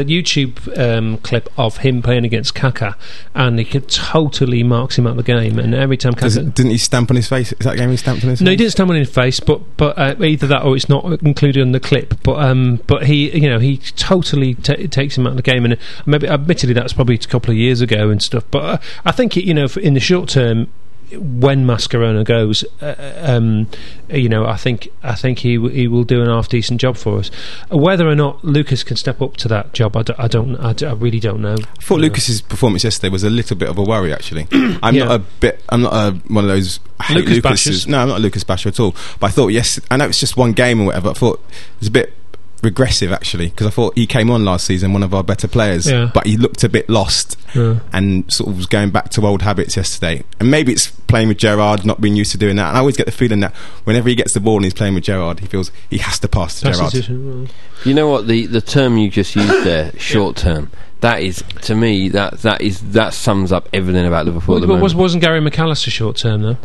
uh, YouTube um, clip of him playing against Kaka, and he could totally marks him out of the game. And every time Kaka, it- didn't he stamp on his face? Is that game he stamped on his no, he didn't stamp on his face, but but uh, either that or it's not included in the clip. But um, but he you know he totally ta takes him out of the game, and maybe admittedly that's probably a couple of years ago and stuff. But uh, I think it, you know in the short term. When Mascherano goes, uh, um, you know, I think I think he w- he will do an half decent job for us. Whether or not Lucas can step up to that job, I, d- I don't, I, d- I really don't know. I thought Lucas's performance yesterday was a little bit of a worry. Actually, I'm Yeah. not a bit. I'm not a, one of those Lucas Lucas's- bashers. No, I'm not a Lucas basher at all. But I thought yes. I know it's just one game or whatever. I thought it was a bit regressive actually because I thought he came on last season one of our better players, Yeah. but he looked a bit lost Yeah. and sort of was going back to old habits yesterday. And maybe it's playing with Gerrard, not being used to doing that. And I always get the feeling that whenever he gets the ball and he's playing with Gerrard, he feels he has to pass to That's Gerrard. You know what the the term you just used there, short term. That is to me that that is that sums up everything about Liverpool. at the Well, was, moment. wasn't Gary McAllister short term though?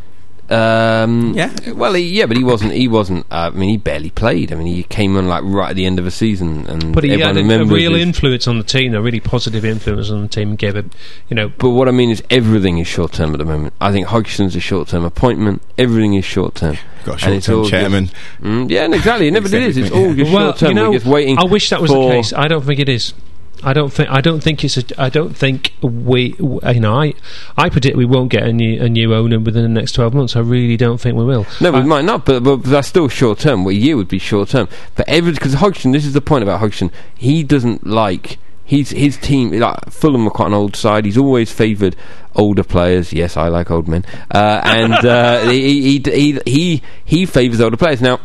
Um, Yeah. Well, he, yeah, but he wasn't. He wasn't. Uh, I mean, he barely played. I mean, he came on like right at the end of a season, and But he had a, a real his- influence on the team, a really positive influence on the team, gave a, you know, But what I mean is, everything is short term at the moment. I think Hodgson's a short term appointment. Everything is short term. Got a short-term all chairman. Mm, yeah, and exactly. It never Makes is. It's all just well, short term. you know, We're just waiting. I wish that was the case. I don't think it is. I don't think. I don't think it's. A, I don't think we. You know, I. I predict we won't get a new a new owner within the next twelve months. I really don't think we will. No, we I- might not, but, but that's still short term. Well, a year would be short term. But every because Hodgson, this is the point about Hodgson. He doesn't like he's his team. Like Fulham are quite an old side. He's always favoured older players. Yes, I like old men. Uh, and uh, he, he he he he favours older players. Now,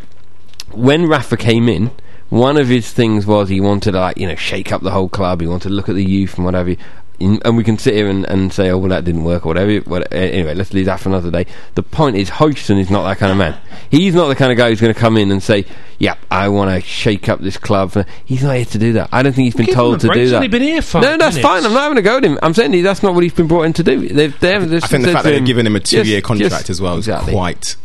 when Rafa came in. One of his things was he wanted to like you know shake up the whole club. He wanted to look at the youth and whatever. In, and we can sit here and, and say, oh well, that didn't work or whatever. What, anyway, let's leave that for another day. The point is, Hodgson is not that kind of man. He's not the kind of guy who's going to come in and say, "Yeah, I want to shake up this club." He's not here to do that. I don't think he's been Give told to break. do He's that. only been here five no, that's minutes. fine. I'm not having a go at him. I'm saying that's not what he's been brought in to do. They've, they haven't I think the fact that they're him, giving him a two-year just- contract just- as well is exactly. quite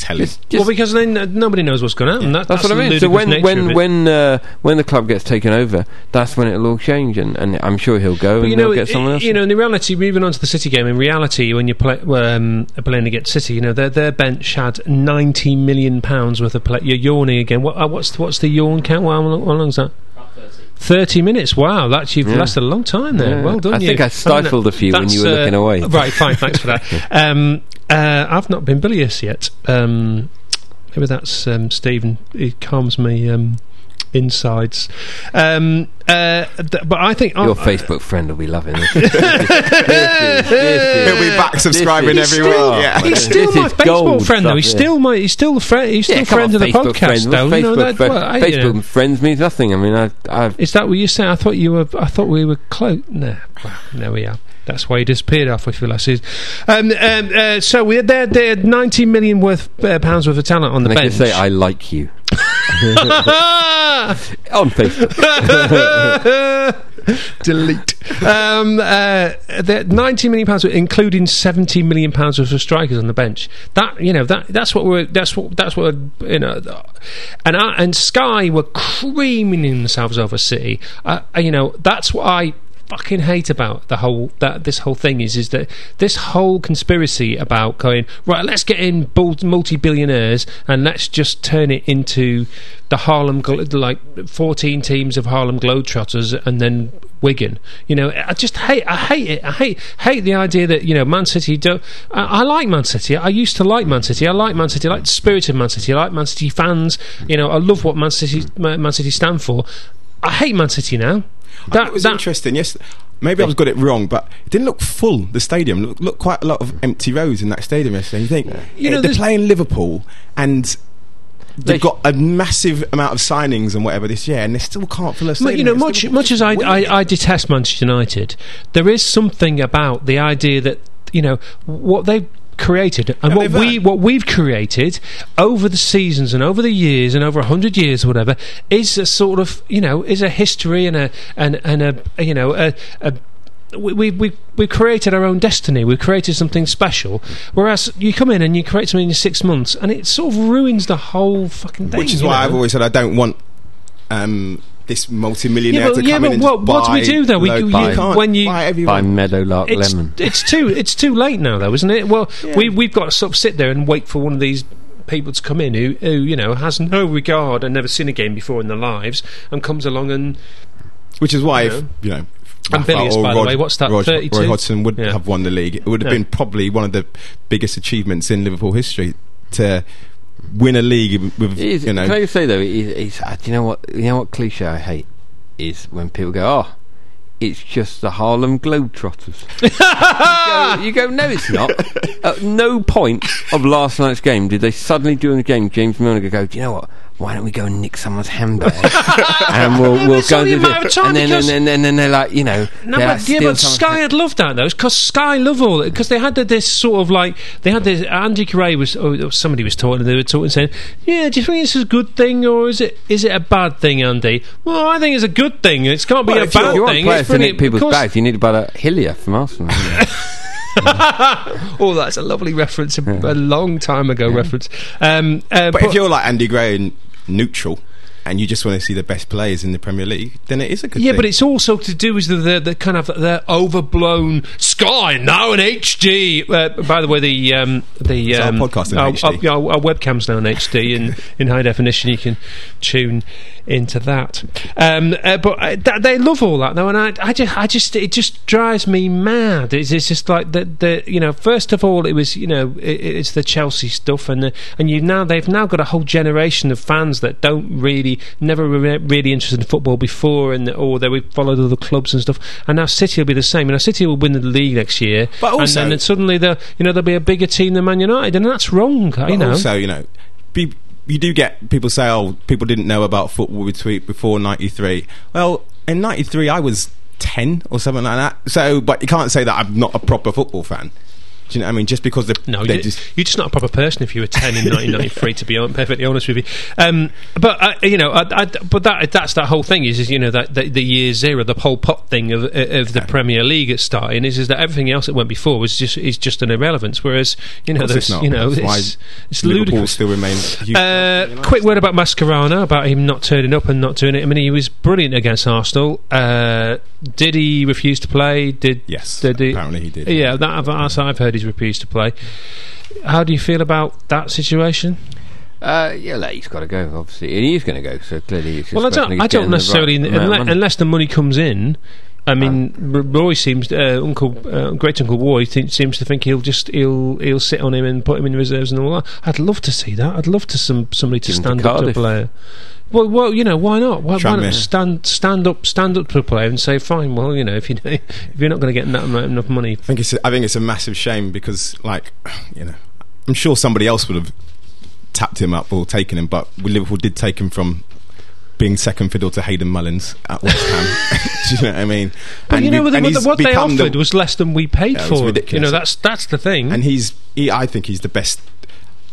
telly. It's just- well, because then uh, nobody knows what's going to happen. That, That's, what I mean. So when when when uh, when the club gets taken over, that's when it'll all change, and, and I'm sure he'll go But and you know, they'll get someone else. you know, in reality, moving on to the City game, in reality, when you play um, playing against City, you know, their their bench had ninety million pounds worth of play. You're yawning again. What, uh, what's what's the yawn count? How long, how long's that? Thirty minutes. Wow, that's you've Yeah. lasted a long time there. Yeah. Well done. I you. think I stifled a few when you were looking uh, away. Right, fine. Thanks for that. Um, uh, I've not been bilious yet. Um, maybe that's um, Stephen. It calms me. Um, insides um, uh, th- but I think Your oh, Facebook friend will be loving this. This is- this is- He'll be back subscribing this is- every week. Yeah. He's still my is baseball gold friend, though. He's yeah. still my. He's still the friend. He's still Yeah, a friend on, of the Facebook podcast, friends. though. Facebook, you know, that, well, I- you Facebook know. friends means nothing. I mean, I, I've Is that what you say? I thought you were. I thought we were close. No, well, there we are. That's why he disappeared halfway through last season. Um, um, uh, so we had there, there, ninety million worth uh, pounds worth of talent on the and I bench. can say I like you on Facebook. Delete. Um, uh, the ninety million pounds, including seventy million pounds worth of strikers on the bench. That you know that that's what we're that's what that's what you know. And I, and Sky were creaming themselves over City. Uh, you know that's what I fucking hate about the whole that this whole thing is is that this whole conspiracy about going right let's get in multi-billionaires and let's just turn it into the Harlem like 14 teams of Harlem Globetrotters and then Wigan. You know I just hate I hate it. I hate hate the idea that you know Man City don't I, I like Man City. I used to like Man City. I like Man City. I like the spirit of Man City. I like Man City fans. You know I love what Man City Man City stand for. I hate Man City now I thought it was interesting. Yes, maybe I've got it wrong, but it didn't look full. The stadium looked, looked quite a lot of empty rows in that stadium yesterday. You think You eh, know, they're playing Liverpool and. They- They've got a massive amount of signings and whatever this year, and they still can't fill a stadium. you know, It's much still much as I. I, I detest Manchester United, there is something about the idea that you know what they've created and what we what we've created over the seasons and over the years and over a hundred years or whatever is a sort of you know is a history and a and and a you know a. a we, we, we, we've created our own destiny. We've created something special. Whereas you come in and you create something in six months, and it sort of ruins the whole fucking thing. which is why know? I've always said I don't want um, this multi-millionaire Yeah, but- to come but in and what- just what do we buy do, though? We- load- you- you can't when you- buy By everyone. Meadowlark it's, Lemon. it's too it's too late now though isn't it well Yeah. we, we've got to sort of sit there and wait for one of these people to come in who, who you know has no regard and never seen a game before in their lives and comes along and Which is why, You if know. you know, And Rafa Bilious, or by the way, what's that, Roy, 32? Roy Hodgson would Yeah. have won the league. It would have Yeah. been probably one of the biggest achievements in Liverpool history to win a league with It is, you know. Can I just say though, it is, it's, uh, do you know what? You know what cliche I hate is when people go, "Oh, it's just the Harlem Globetrotters." you, go, you go, "No, it's not." At no point of last night's game did they suddenly during the game James Milner go, "Do you know what? Why don't we go and nick someone's handbag and we'll we'll go and do matter this." of time And then, and then and then they're like, you know, no, but, like, yeah, but Sky had loved that though, because Sky love all because they had this sort of like they had this. Andy Gray was, or somebody was talking, and they were talking, saying, "Yeah, do you think it's a good thing or is it is it a bad thing, Andy?" Well, I think it's a good thing. It's can't be a if you're- bad If you want thing. players to nick people's bags, you need about a Hillier from Arsenal. oh, that's a lovely reference, a, a long time ago reference. Um, uh, but, if you're like Andy Gray and neutral, and you just want to see the best players in the Premier League, then it is a good yeah, thing. but it's also to do with the, the, the kind of the overblown Sky now in HD. Uh, by the way, the um, the um, podcast in our, HD. Our, our, our webcam's now in HD in, in high definition. You can tune into that. Um, uh, but uh, th- they love all that though, and I, I just I just it just drives me mad. It's, it's just like the the you know first of all it was you know it, it's the Chelsea stuff, and the, and you now they've now got a whole generation of fans that don't really never were really interested in football before, and or they would followed other clubs and stuff. And now City will be the same. And know, City will win the league next year, But also- and then suddenly they you know there'll be a bigger team than Man United, and that's wrong. You know. also, you know, be, you do get people say, "Oh, people didn't know about football between before '93." Well, in '93, I was ten or something like that. So, but you can't say that I'm not a proper football fan. Do you know what I mean? Just because the, No, they you, just you're just not a proper person if you were ten in 1993. to be perfectly honest with you, um, but uh, you know, I, I, but that that's that whole thing is, is you know that the, the year zero, the whole pot thing of of the Premier League at starting is, is that everything else that went before was just is just an irrelevance. Whereas you know, there's you know, That's it's, it's Liverpool ludicrous. still remain. huge- Uh, quick word about Mascherano about him not turning up and not doing it. I mean, he was brilliant against Arsenal. Uh, did he refuse to play? Did Yes, Did he? apparently he did. Yeah, that that's I've heard he's refused to play. How do you feel about that situation? Uh, yeah, like, he's got to go, obviously, and he's going to go. So clearly, Well, I don't. I don't the necessarily right unless, unless the money comes in. I mean, R- Roy seems uh, Uncle uh, Great Uncle Roy th- seems to think he'll just he'll he'll sit on him and put him in reserves and all that. I'd love to see that. I'd love to some somebody to him to stand up to a player. Well, well, you know, why not? Why, why not stand stand up stand up to a player and say, fine, well, you know, if you if you're not going to get amount- enough money, I think it's. A, I think it's a massive shame because, like, you know, I'm sure somebody else would have tapped him up or taken him, but Liverpool did take him from being second fiddle to Hayden Mullins at West Ham. Do you know what I mean? but And you know we've- what, what, they become the- offered was less than we paid Yeah, for. You know, that's that's the thing. and he's. He, I think he's the best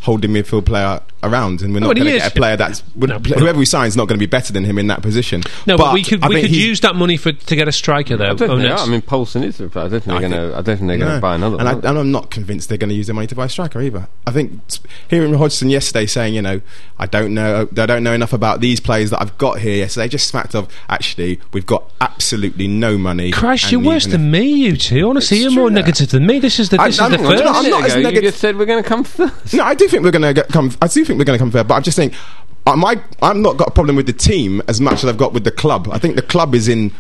holding midfield player around, and we're Well, not he going to get a player that's No, but- whoever we sign is not going to be better than him in that position. no, but, we could I we could use that money for to get a striker I there. don't think they. I mean, Poulsen is the. I don't think I they're going to. I don't think they're going to No. buy another and, one. I, and I'm not convinced they're going to use their money to buy a striker either. I think hearing Hodgson yesterday saying, you know, I don't know, I don't know enough about these players that I've got here. Yesterday, just smacked of actually we've got absolutely no money. Christ, you're worse than me, you two. Honestly, It's you're more true, negative than me. This is the I- this is I'm the first. I'm a minute not as ago, you just said we're going to come first. if- No, I do think we're going to come. I do think we're going to come fair, but I'm just saying, uh, my I'm not got a problem with the team as much as I've got with the club. I think the club is in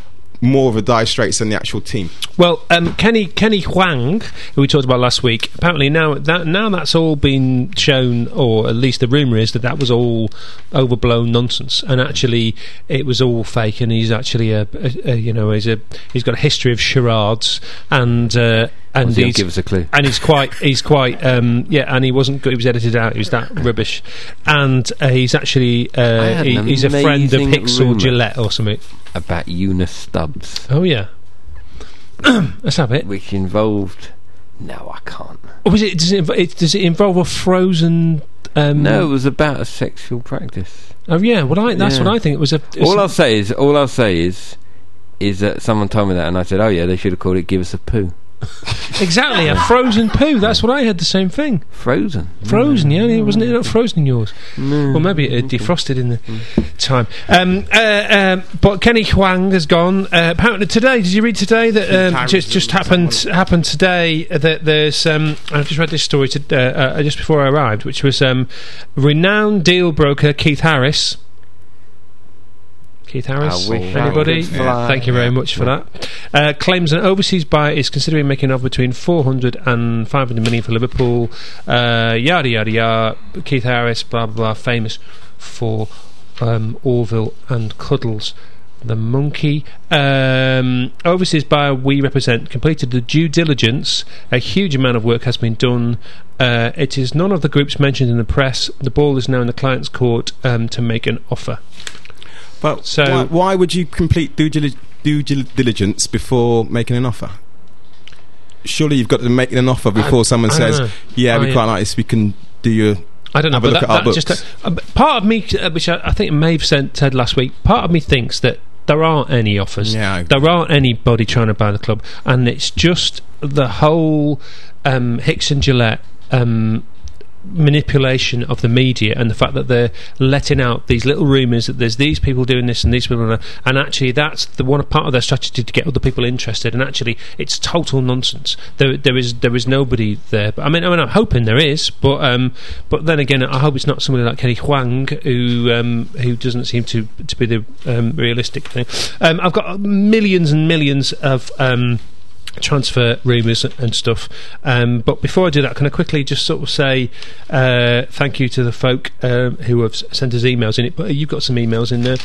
more of a dire straits than the actual team. Well, um, Kenny Kenny Huang, who we talked about last week, apparently now that now that's all been shown, or at least the rumor is that that was all overblown nonsense, and actually it was all fake, and he's actually a, a, a you know he's a he's got a history of charades, and uh, and He'll he's give us a clue. and he's quite he's quite um, yeah, and he wasn't good. He was edited out. He was that rubbish, and uh, he's actually uh, he, he's a friend of Hicks or. Gillett or something. About Una Stubbs, Oh yeah. Let's have it. which involved. No, I can't. Or was it does it, it does it involve a frozen? Um, No, it was about a sexual practice. Oh yeah. Well, I, that's Yeah. what I think. It was a. it's All a- I'll say is, all I'll say is, is that someone told me that, and I said, "Oh yeah, they should have called it "Give Us a Poo." exactly a frozen poo. That's what I had. The same thing. Frozen. Frozen. Yeah. it Wasn't it not frozen in yours? No. Well, maybe it defrosted in the time. Um, uh, um, but Kenny Huang has gone. Uh, apparently today, did you read today that um, just just happened happened today that there's um, I've just read this story to, uh, uh, just before I arrived, which was um, renowned deal broker Keith Harris. Keith Harris, I anybody? fly. Thank you very much for that. Uh, claims an overseas buyer is considering making an offer between 400 and 500 million for Liverpool. Uh, yada yada yada. Keith Harris, blah blah blah, famous for um, Orville and Cuddles. The monkey. Um, overseas buyer we represent completed the due diligence. A huge amount of work has been done. Uh, it is none of the groups mentioned in the press. The ball is now in the client's court um, to make an offer. But So- why, why would you complete due, due dil- diligence before making an offer? Surely you've got to make an offer before someone I says, know. "Yeah, we I- quite like this. We can do your." I don't know, Have a but look that, at our that just uh, part of me, uh, which I, I think Maeve sent said last week, part of me thinks that there aren't any offers. Yeah, there aren't anybody trying to buy the club, and it's just the whole um, Hicks and Gillett. Um, manipulation of the media and the fact that they're letting out these little rumours that there's these people doing this and these people and actually that's the one part of their strategy to get other people interested and actually it's total nonsense. There there is there is nobody there. But I mean I mean I'm hoping there is but um but then again I hope it's not somebody like Kenny Huang who um who doesn't seem to to be the um, realistic thing. Um I've got millions and millions of um transfer rumours and stuff. Um, but before I do that, can I quickly just sort of say uh, thank you to the folk um, who have sent us emails in it? But you've got some emails in there.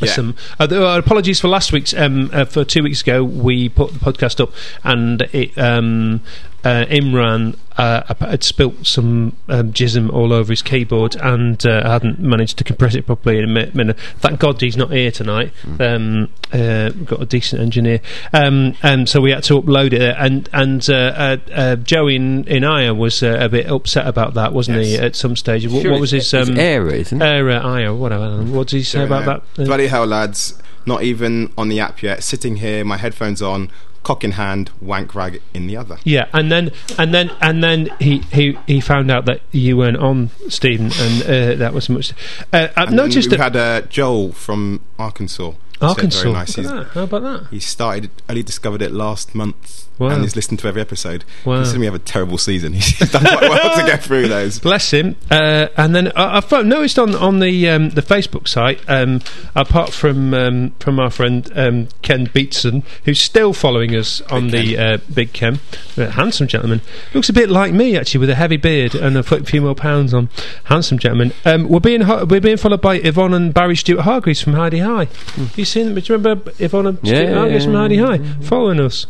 Yeah. Some uh, there are apologies for last week's. Um, uh, for two weeks ago, we put the podcast up, and it um, uh, Imran uh, had spilt some um, jism all over his keyboard and uh, hadn't managed to compress it properly in a minute. Thank God he's not here tonight. Um, uh, we've got a decent engineer, um, and so we had to upload it. And and uh, uh, uh, Joey in, in Aya was uh, a bit upset about that, wasn't he? At some stage, what, Sure, what was his it's um, error, isn't it? Aya, Aya, whatever? What did he say about that? Bloody hell, lads! Not even on the app yet. Sitting here, my headphones on, cock in hand, wank rag in the other. Yeah, and then and then and then he, he, he found out that you weren't on, Stephen, and uh, that was much. Uh, I've And noticed we had uh, Joel from Arkansas. Arkansas. Very nice. Look at that. How about that? he started, only discovered it last month, Wow. and he's listened to every episode. Wow. Considering we have a terrible season, he's done quite well to get through those. Bless him. Uh, and then I, I've noticed on on the um, the Facebook site, um, apart from um, from our friend um, Ken Beatson, who's still following us on the uh, Big Ken, a handsome gentleman, looks a bit like me actually, with a heavy beard and a few more pounds on. Handsome gentleman. Um, we're being ho- we're being followed by Yvonne and Barry Stuart Hargreaves from Hi-de-Hi. You seen? Do you remember Yvonne and Yeah, Stuart yeah, Hargreaves from yeah, Heidi yeah, High following us?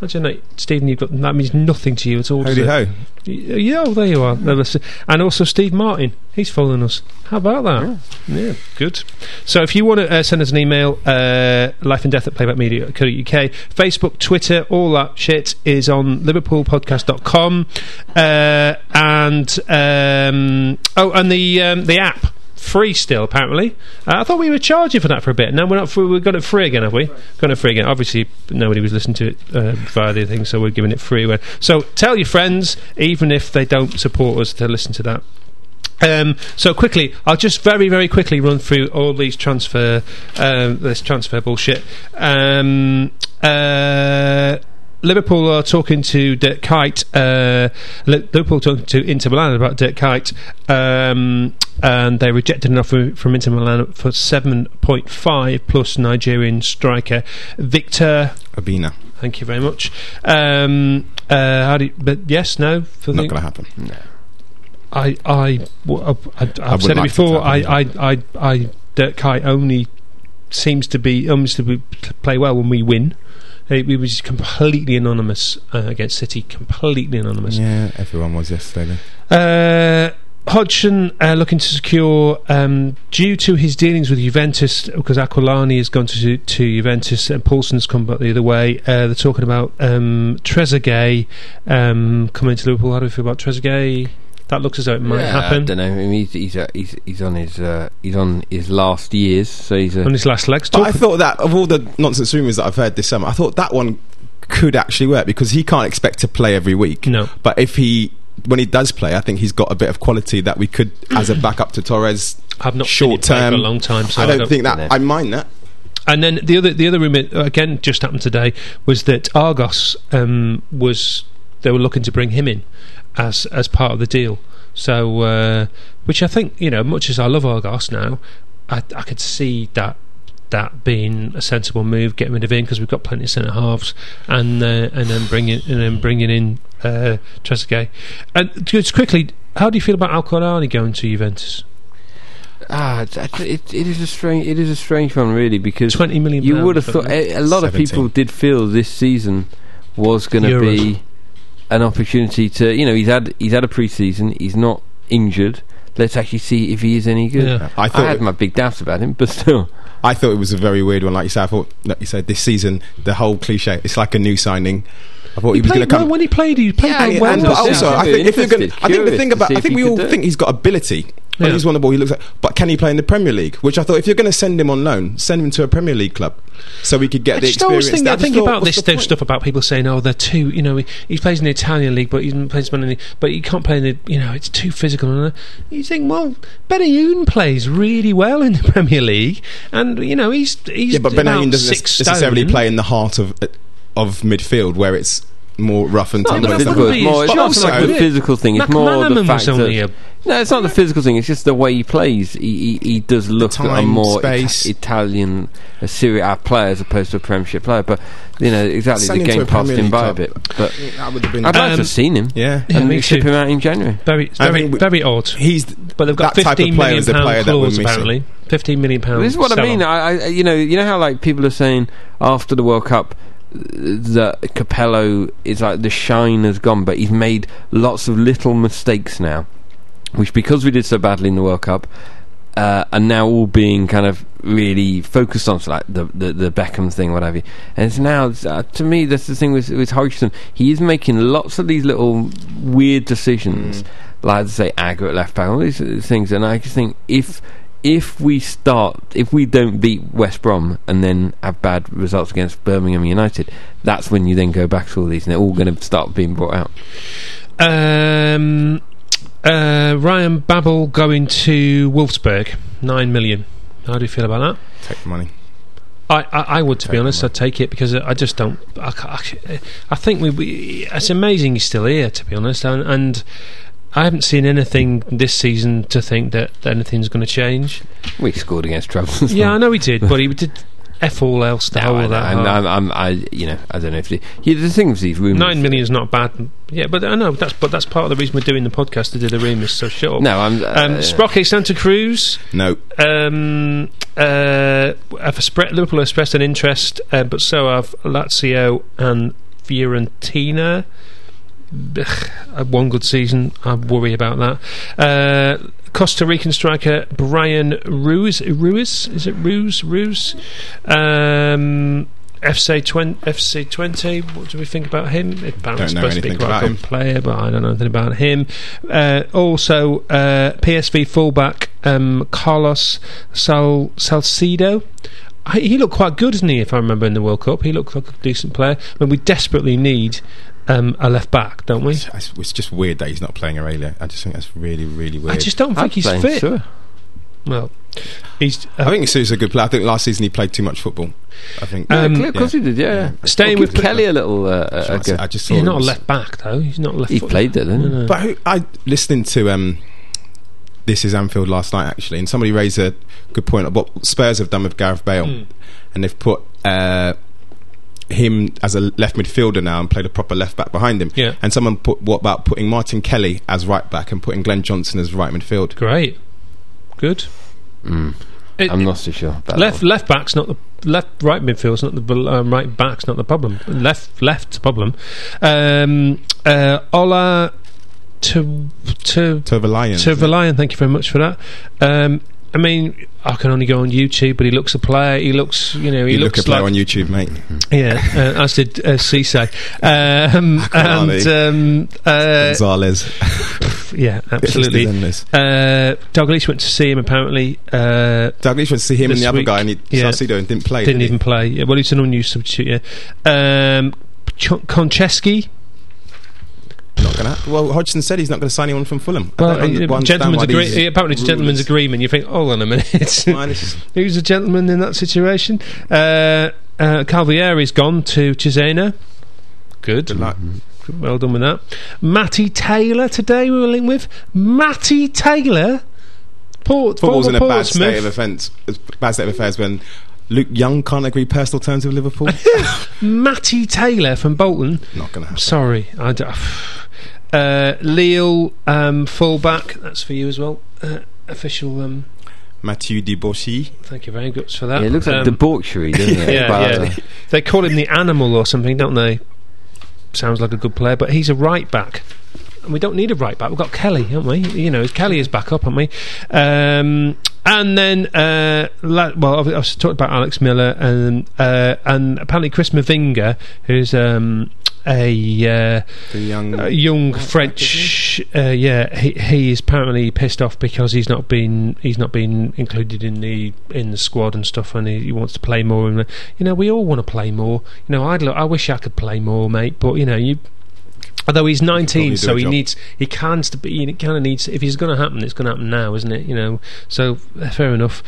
Imagine that, Stephen. You've got that means nothing to you at all. does Howdy ho. Yeah, oh, there you are. And also Steve Martin. He's following us. How about that? Yeah, good. So if you want to uh, send us an email, uh, life and death at playbackmedia.co.uk, Facebook, Twitter, all that shit is on liverpoolpodcast.com. Uh, and, um, oh, and the, um, the app. Free still, apparently. Uh, I thought we were charging for that for a bit. Now we're not. Free, we've got it free again, have we? Got it free again. Obviously, nobody was listening to it uh, via the thing, so we're giving it free. Again. So tell your friends, even if they don't support us, to listen to that. Um, so quickly, I'll just very, very quickly run through all these transfer, um, this transfer bullshit. Um, uh, Liverpool are talking to Dirk Kuyt. Uh, Liverpool talking to Inter Milan about Dirk Kuyt, um, and they rejected an offer from Inter Milan for seven point five plus Nigerian striker Victor. Obinna. Thank you very much. Um, uh, how do you, but yes, no for Not going to happen. I, I, w- I, have wouldn't said it like before. I, I. I, I, Dirk Kuyt only seems to be, almost to be, to play well when we win. He, he was completely anonymous uh, against City. Completely anonymous. Yeah, everyone was yesterday. Uh, Hodgson uh, looking to secure, um, due to his dealings with Juventus, because Aquilani has gone to to Juventus and Poulsen's come back the other way. Uh, they're talking about um, Trezeguet um, coming to Liverpool. How do we feel about Trezeguet? That looks as though it might Yeah, happen. I don't know. I mean, he's he's, uh, he's he's on his uh, he's on his last years, so he's a on his last legs. But Talk- I thought that of all the nonsense rumours that I've heard this summer, I thought that one could actually work because he can't expect to play every week. No. But if he when he does play, I think he's got a bit of quality that we could, as a backup to Torres, I've not short it term. for a long time, so I don't think that know. I mind that. And then the other the other rumor again just happened today was that Agger um, was they were looking to bring him in as as part of the deal. So uh, which I think you know much as I love Agger now, I, I could see that that being a sensible move, getting rid of him because we've got plenty of centre halves, and uh, and then bringing and then bringing in uh, Trezeguet. And just quickly, how do you feel about Aquilani going to Juventus? ah, it's, it's- it, it is a strange it is a strange one really because Twenty million. you would have thought a, a lot of people did feel this season was going to be an opportunity to you know he's had he's had a pre-season he's not injured let's actually see if he is any good Yeah. I I, had my big doubts about him but still I thought it was a very weird one. Like you said, I thought like you said this season the whole cliche. It's like a new signing. I thought he, He was going to played well come. when he played. He played Yeah, well. and- well and well, well. also. I think if going, Interested, I think the thing about, I think we all think he's got ability. Yeah. he's on the ball, he looks like. But can he play in the Premier League? Which I thought, if you're going to send him on loan, send him to a Premier League club, so we could get I the experience. think. I just think thought, about this stuff, about people saying, "Oh, they're too," you know, he, he plays in the Italian league, but he plays in the, but he can't play in the, you know, it's too physical. And uh, you think, well, Benayoun plays really well in the Premier League, and you know, he's he's Yeah, but about Benayoun doesn't necessarily stone. play in the heart of of midfield where it's more rough and tumble. but and it stuff. wouldn't physical, be it's more, his it's not so much the physical thing it's more the fact that a no it's not the physical thing it's just the way he plays he, he, he does look at a more space. Ita- Italian a Serie A player as opposed to a Premiership player but you know exactly Send the game passed him League by a bit but That would have been. I'd like to Um, have seen him yeah, Yeah, and me ship him out in January very it's I very think we- very odd. he's But they've got that type of fifteen player million is the pound player that we're clause apparently. Fifteen million pounds. This is what I mean. I, I, you know, you know how like people are saying after the World Cup, that Capello is like the shine has gone, but he's made lots of little mistakes now, which because we did so badly in the World Cup. Uh, are now all being kind of really focused on so like the, the the Beckham thing, whatever. you. And it's now uh, to me that's the thing with with Hodgson. He is making lots of these little weird decisions, like to say Agger at left back, all these uh, things. And I just think if if we start, if we don't beat West Brom and then have bad results against Birmingham United, that's when you then go back to all these, and they're all going to start being brought out. Um, uh, Ryan Babel going to Wolfsburg, nine million. How do you feel about that? Take the money. I, I, I would, to be honest, I'd take it because I just don't. I, I, I think we, we. It's amazing he's still here, to be honest, and, and I haven't seen anything this season to think that anything's going to change. We scored against Troubles. yeah, I know he did, but he did f all else the No, whole I, of that. I'm. I'm, I'm, I, you know, I don't know if the, yeah, the thing with these rumours. Nine million is not bad. Yeah, but I know that's but that's part of the reason we're doing the podcast to do the rumours. So shut up. No, I'm. Uh, Um, Sprocket Santa Cruz. No. Um, uh, have expre- Liverpool expressed an interest, uh, but so have Lazio and Fiorentina. One good season, I worry about that. Uh, Costa Rican striker Bryan Ruiz, Ruiz is it Ruiz? Ruiz? Um, FC Twente, FC Twente. What do we think about him? Apparently, Don't supposed to be quite a good him. player, but I don't know anything about him. Uh, also, uh, PSV fullback um, Carlos Sal- Salcido. I- He looked quite good, didn't he? If I remember in the World Cup, he looked like a decent player. I mean, we desperately need um, a left back, don't we? It's, it's- it's just weird that he's not playing Aurelio. I just think that's really, really weird. I just don't I'd think he's fit. Sure. Well, he's uh, I think Sue's a good player. I think last season he played too much football. I think. Um, yeah, of course he did. Yeah. yeah. Staying Well, with Kelly a little. Uh, uh, I, go. I just he's not a left back though. He's not left. He foot- played there, didn't? No, no. But who, I listening to um, this is Anfield last night actually, and somebody raised a good point of what Spurs have done with Gareth Bale, Mm. and they've put uh, him as a left midfielder now and played a proper left back behind him. Yeah. And someone put what about putting Martin Kelly as right back and putting Glenn Johnson as right midfield? Great, good. Mm. It- I'm not so sure. About left that left back's not the left right midfield's not the um, right back's not the problem. Left left's the problem. Um, uh, Ola to to To the Lions. to the Lion, thank you very much for that. Um, I mean, I can only go on YouTube, but he looks a player. He looks, you know, he you look looks at player like on YouTube, mate. yeah, uh, as did uh, Cisse. Um, and um, uh, Gonzalez. yeah, absolutely. Uh, Douglas went to see him. Apparently, uh, Douglas went to see him and the other guy, and he yeah. Salcido and didn't play. didn't did even play. Yeah, Well, he's an unused substitute. Yeah. Um, Ch- Konchesky. Not gonna. Well, Hodgson said he's not going to sign anyone from Fulham. Well, uh, gentleman's agree- apparently it's a gentleman's agreement. You think, hold on a minute, Why this is- who's a gentleman in that situation? Uh, uh, Cavalieri's gone to Cesena. Good. Good luck. Well done with that. Matty Taylor today we were linked with. Matty Taylor. Port, Football's in a bad state of offence. Bad state of affairs when Luke Young can't agree personal terms with Liverpool. Matty Taylor from Bolton. not going to happen. Sorry, I d- uh, Lille um, fullback. That's for you as well. Uh, official. Um, Mathieu Debuchy. thank you very much for that. Yeah, it looks like Um, debauchery, doesn't it? yeah, yeah. uh, They call him the animal or something, don't they? Sounds like a good player, but he's a right back. And we don't need a right back. We've got Kelly, haven't we? You know, Kelly is back up, haven't we? Um, and then, uh, la- well, I've, I've talked about Alex Miller and uh, and apparently Chris Mavinga, who's um, a uh, young. a young French, uh, yeah, he he is apparently pissed off because he's not been he's not been included in the in the squad and stuff, and he, he wants to play more. And you know, we all want to play more. You know, I'd lo- I wish I could play more, mate. But you know, you. Although he's 19, do so he job. needs he can st- he kind of needs if he's going to happen, it's going to happen now, isn't it? You know, so fair enough.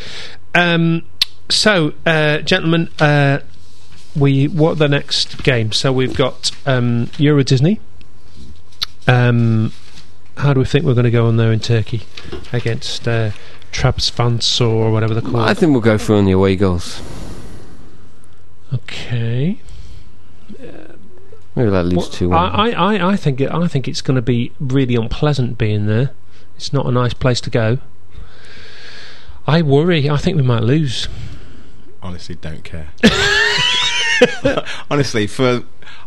Um, so, uh, gentlemen, uh, we what the next game? So we've got um, Euro Disney. Um, how do we think we're going to go on there in Turkey against uh, Trabzonspor or whatever they're called? I think we'll go for on the away goals. okay. Maybe they'll lose Well, two I. I, I, I think it, I think it's going to be really unpleasant being there. It's not a nice place to go. I worry. I think we might lose. Honestly, don't care. honestly, for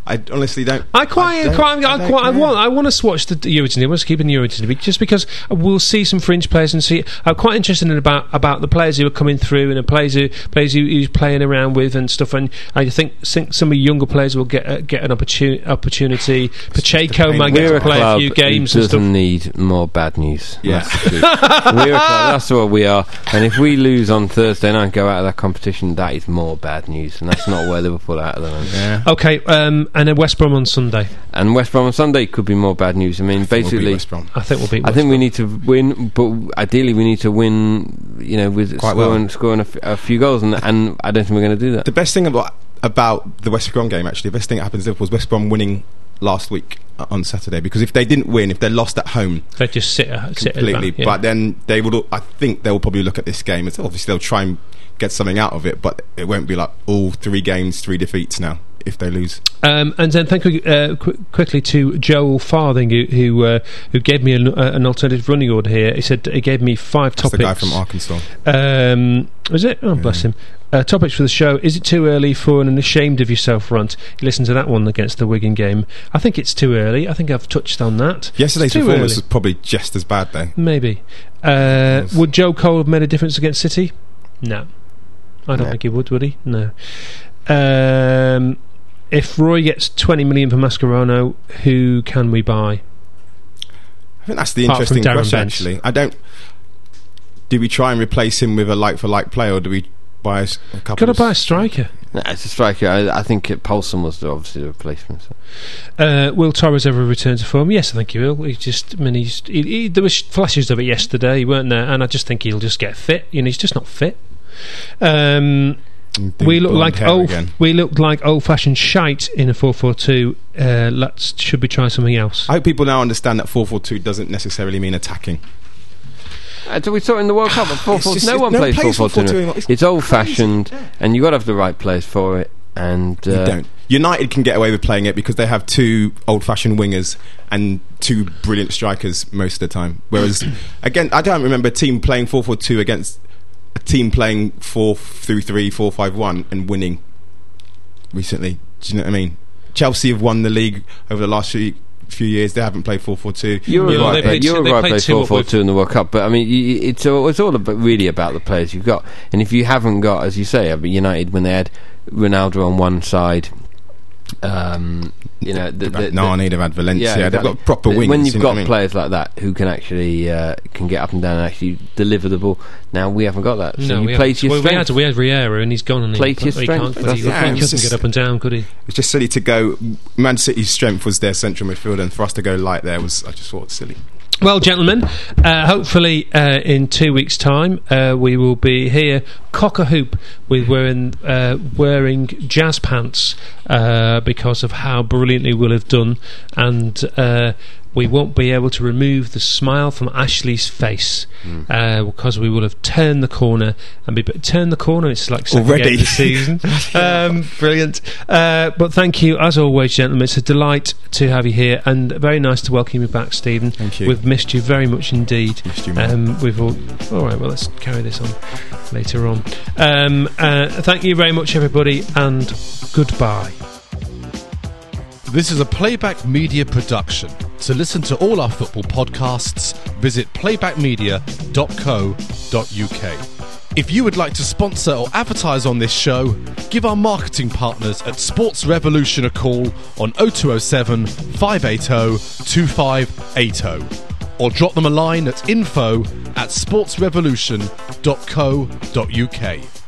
I honestly don't. I quite, don't- quite, I, don't quite, I want, I want to watch the Eurovision. I want to keep in the Eurovision just because we'll see some fringe players and see. I'm quite interested in about about the players who are coming through and the players who players who, who's playing around with and stuff. And I think, think some of the younger players will get uh, get an opportunity. Opportunity. Pacheco might get We're to play a club few games who and doesn't stuff. need more bad news. Yeah. That's. We're a club, that's what we are. And if we lose on Thursday night and go out of that competition, that is more bad news. And that's not where Liverpool are at the moment. Yeah. Okay, um, and then West Brom on Sunday. And West Brom on Sunday could be more bad news. I mean, Will be basically, West Brom. I think we'll beat. I West think we need to win, but ideally we need to win. You know, with Quite scoring, well. scoring a, f- a few goals, and, and I don't think we're going to do that. The best thing about about the West Brom game, actually, the best thing that happened to Liverpool was West Brom winning last week uh, on Saturday. Because if they didn't win, if they lost at home They just sit, uh, sit at the completely, back, yeah. but then they would. I think they'll probably look at this game. It's obviously they'll try and get something out of it, but it won't be like all three games, three defeats now if they lose. Um, and then thank you uh, qu- quickly to Joel Farthing who who, uh, who gave me an, uh, an alternative running order here. He said he gave me five That's topics. the guy from Arkansas. Um, was it? Oh, bless him. Uh, topics for the show. Is it too early for an ashamed of yourself rant? You listen to that one against the Wigan game. I think it's too early. I think I've touched on that. Yesterday's performance early. was probably just as bad, though. Maybe. Uh, would Joe Cole have made a difference against City? No. I don't No. think he would, would he? No. Um, if Roy gets 20 million for Mascherano, who can we buy? I think that's the Apart interesting question. Bent. Actually, I don't. Do we try and replace him with a like for like player, or do we buy a couple? Got to buy a s- striker. Nah, it's a striker. I, I think it, Poulsen was the, obviously the replacement. So. Uh, will Torres ever return to form? Yes, I think he will. He just, I mean, he's, he, he, there was flashes of it yesterday, weren't there? And I just think he'll just get fit. You know, he's just not fit. Um, do we look like old, again. we look like old-fashioned shite in a four-four-two. Uh, let's should we try something else? I hope people now understand that four four two doesn't necessarily mean attacking. Uh, so we saw it in the World Cup. 4 It's 4 just- no one no plays one 4 plays 4 2. 4-4-2. It's It's old fashioned, yeah. and you got to have the right players for it. And uh, You don't. United can get away with playing it because they have two old fashioned wingers and two brilliant strikers most of the time. Whereas, again, I don't remember a team playing 4 4 2 against a team playing 4 through 3, 4 5 1 and winning recently. Do you know what I mean? Chelsea have won the league over the last few, few years. They haven't played 4 4 2. You're Yeah, right. they played You're two- they right. played Play four four two in the World Cup, but I mean, you, you- it's all, it's all about, really about the players you've got. And if you haven't got, as you say, I mean, United when they had Ronaldo on one side, um, you know, the, the, the, Nani, they've had Valencia. Yeah, They've got proper wings. When you've you know got what I mean? players like that who can actually uh, can get up and down and actually deliver the ball, now we haven't got that. So no, you we play haven't. to your well, we had we had Riera and he's gone and Play he, to your he strength. can't, he, the he thing. couldn't It's get up and down, could he? It's just silly to go. Man City's strength was their central midfield, and for us to go light there was, I just thought, silly. Well, gentlemen, uh, hopefully uh, in two weeks' time uh, we will be here cock a hoop with wearing uh, wearing jazz pants uh, because of how brilliantly we'll have done, and uh, we won't be able to remove the smile from Ashley's face uh, because we will have turned the corner and be turned the corner. It's like Already? the season. um, brilliant. Uh, but thank you as always, gentlemen. It's a delight to have you here, and very nice to welcome you back, Stephen. Thank you. We've missed you very much indeed. Missed you. Um, we've all. All right. Well, let's carry this on later on. Um, uh, thank you very much, everybody, and goodbye. This is a playback media production. To listen to all our football podcasts, visit playbackmedia.co.uk. If you would like to sponsor or advertise on this show, give our marketing partners at Sports Revolution a call on 0207 580 2580 or drop them a line at info at sportsrevolution.co.uk.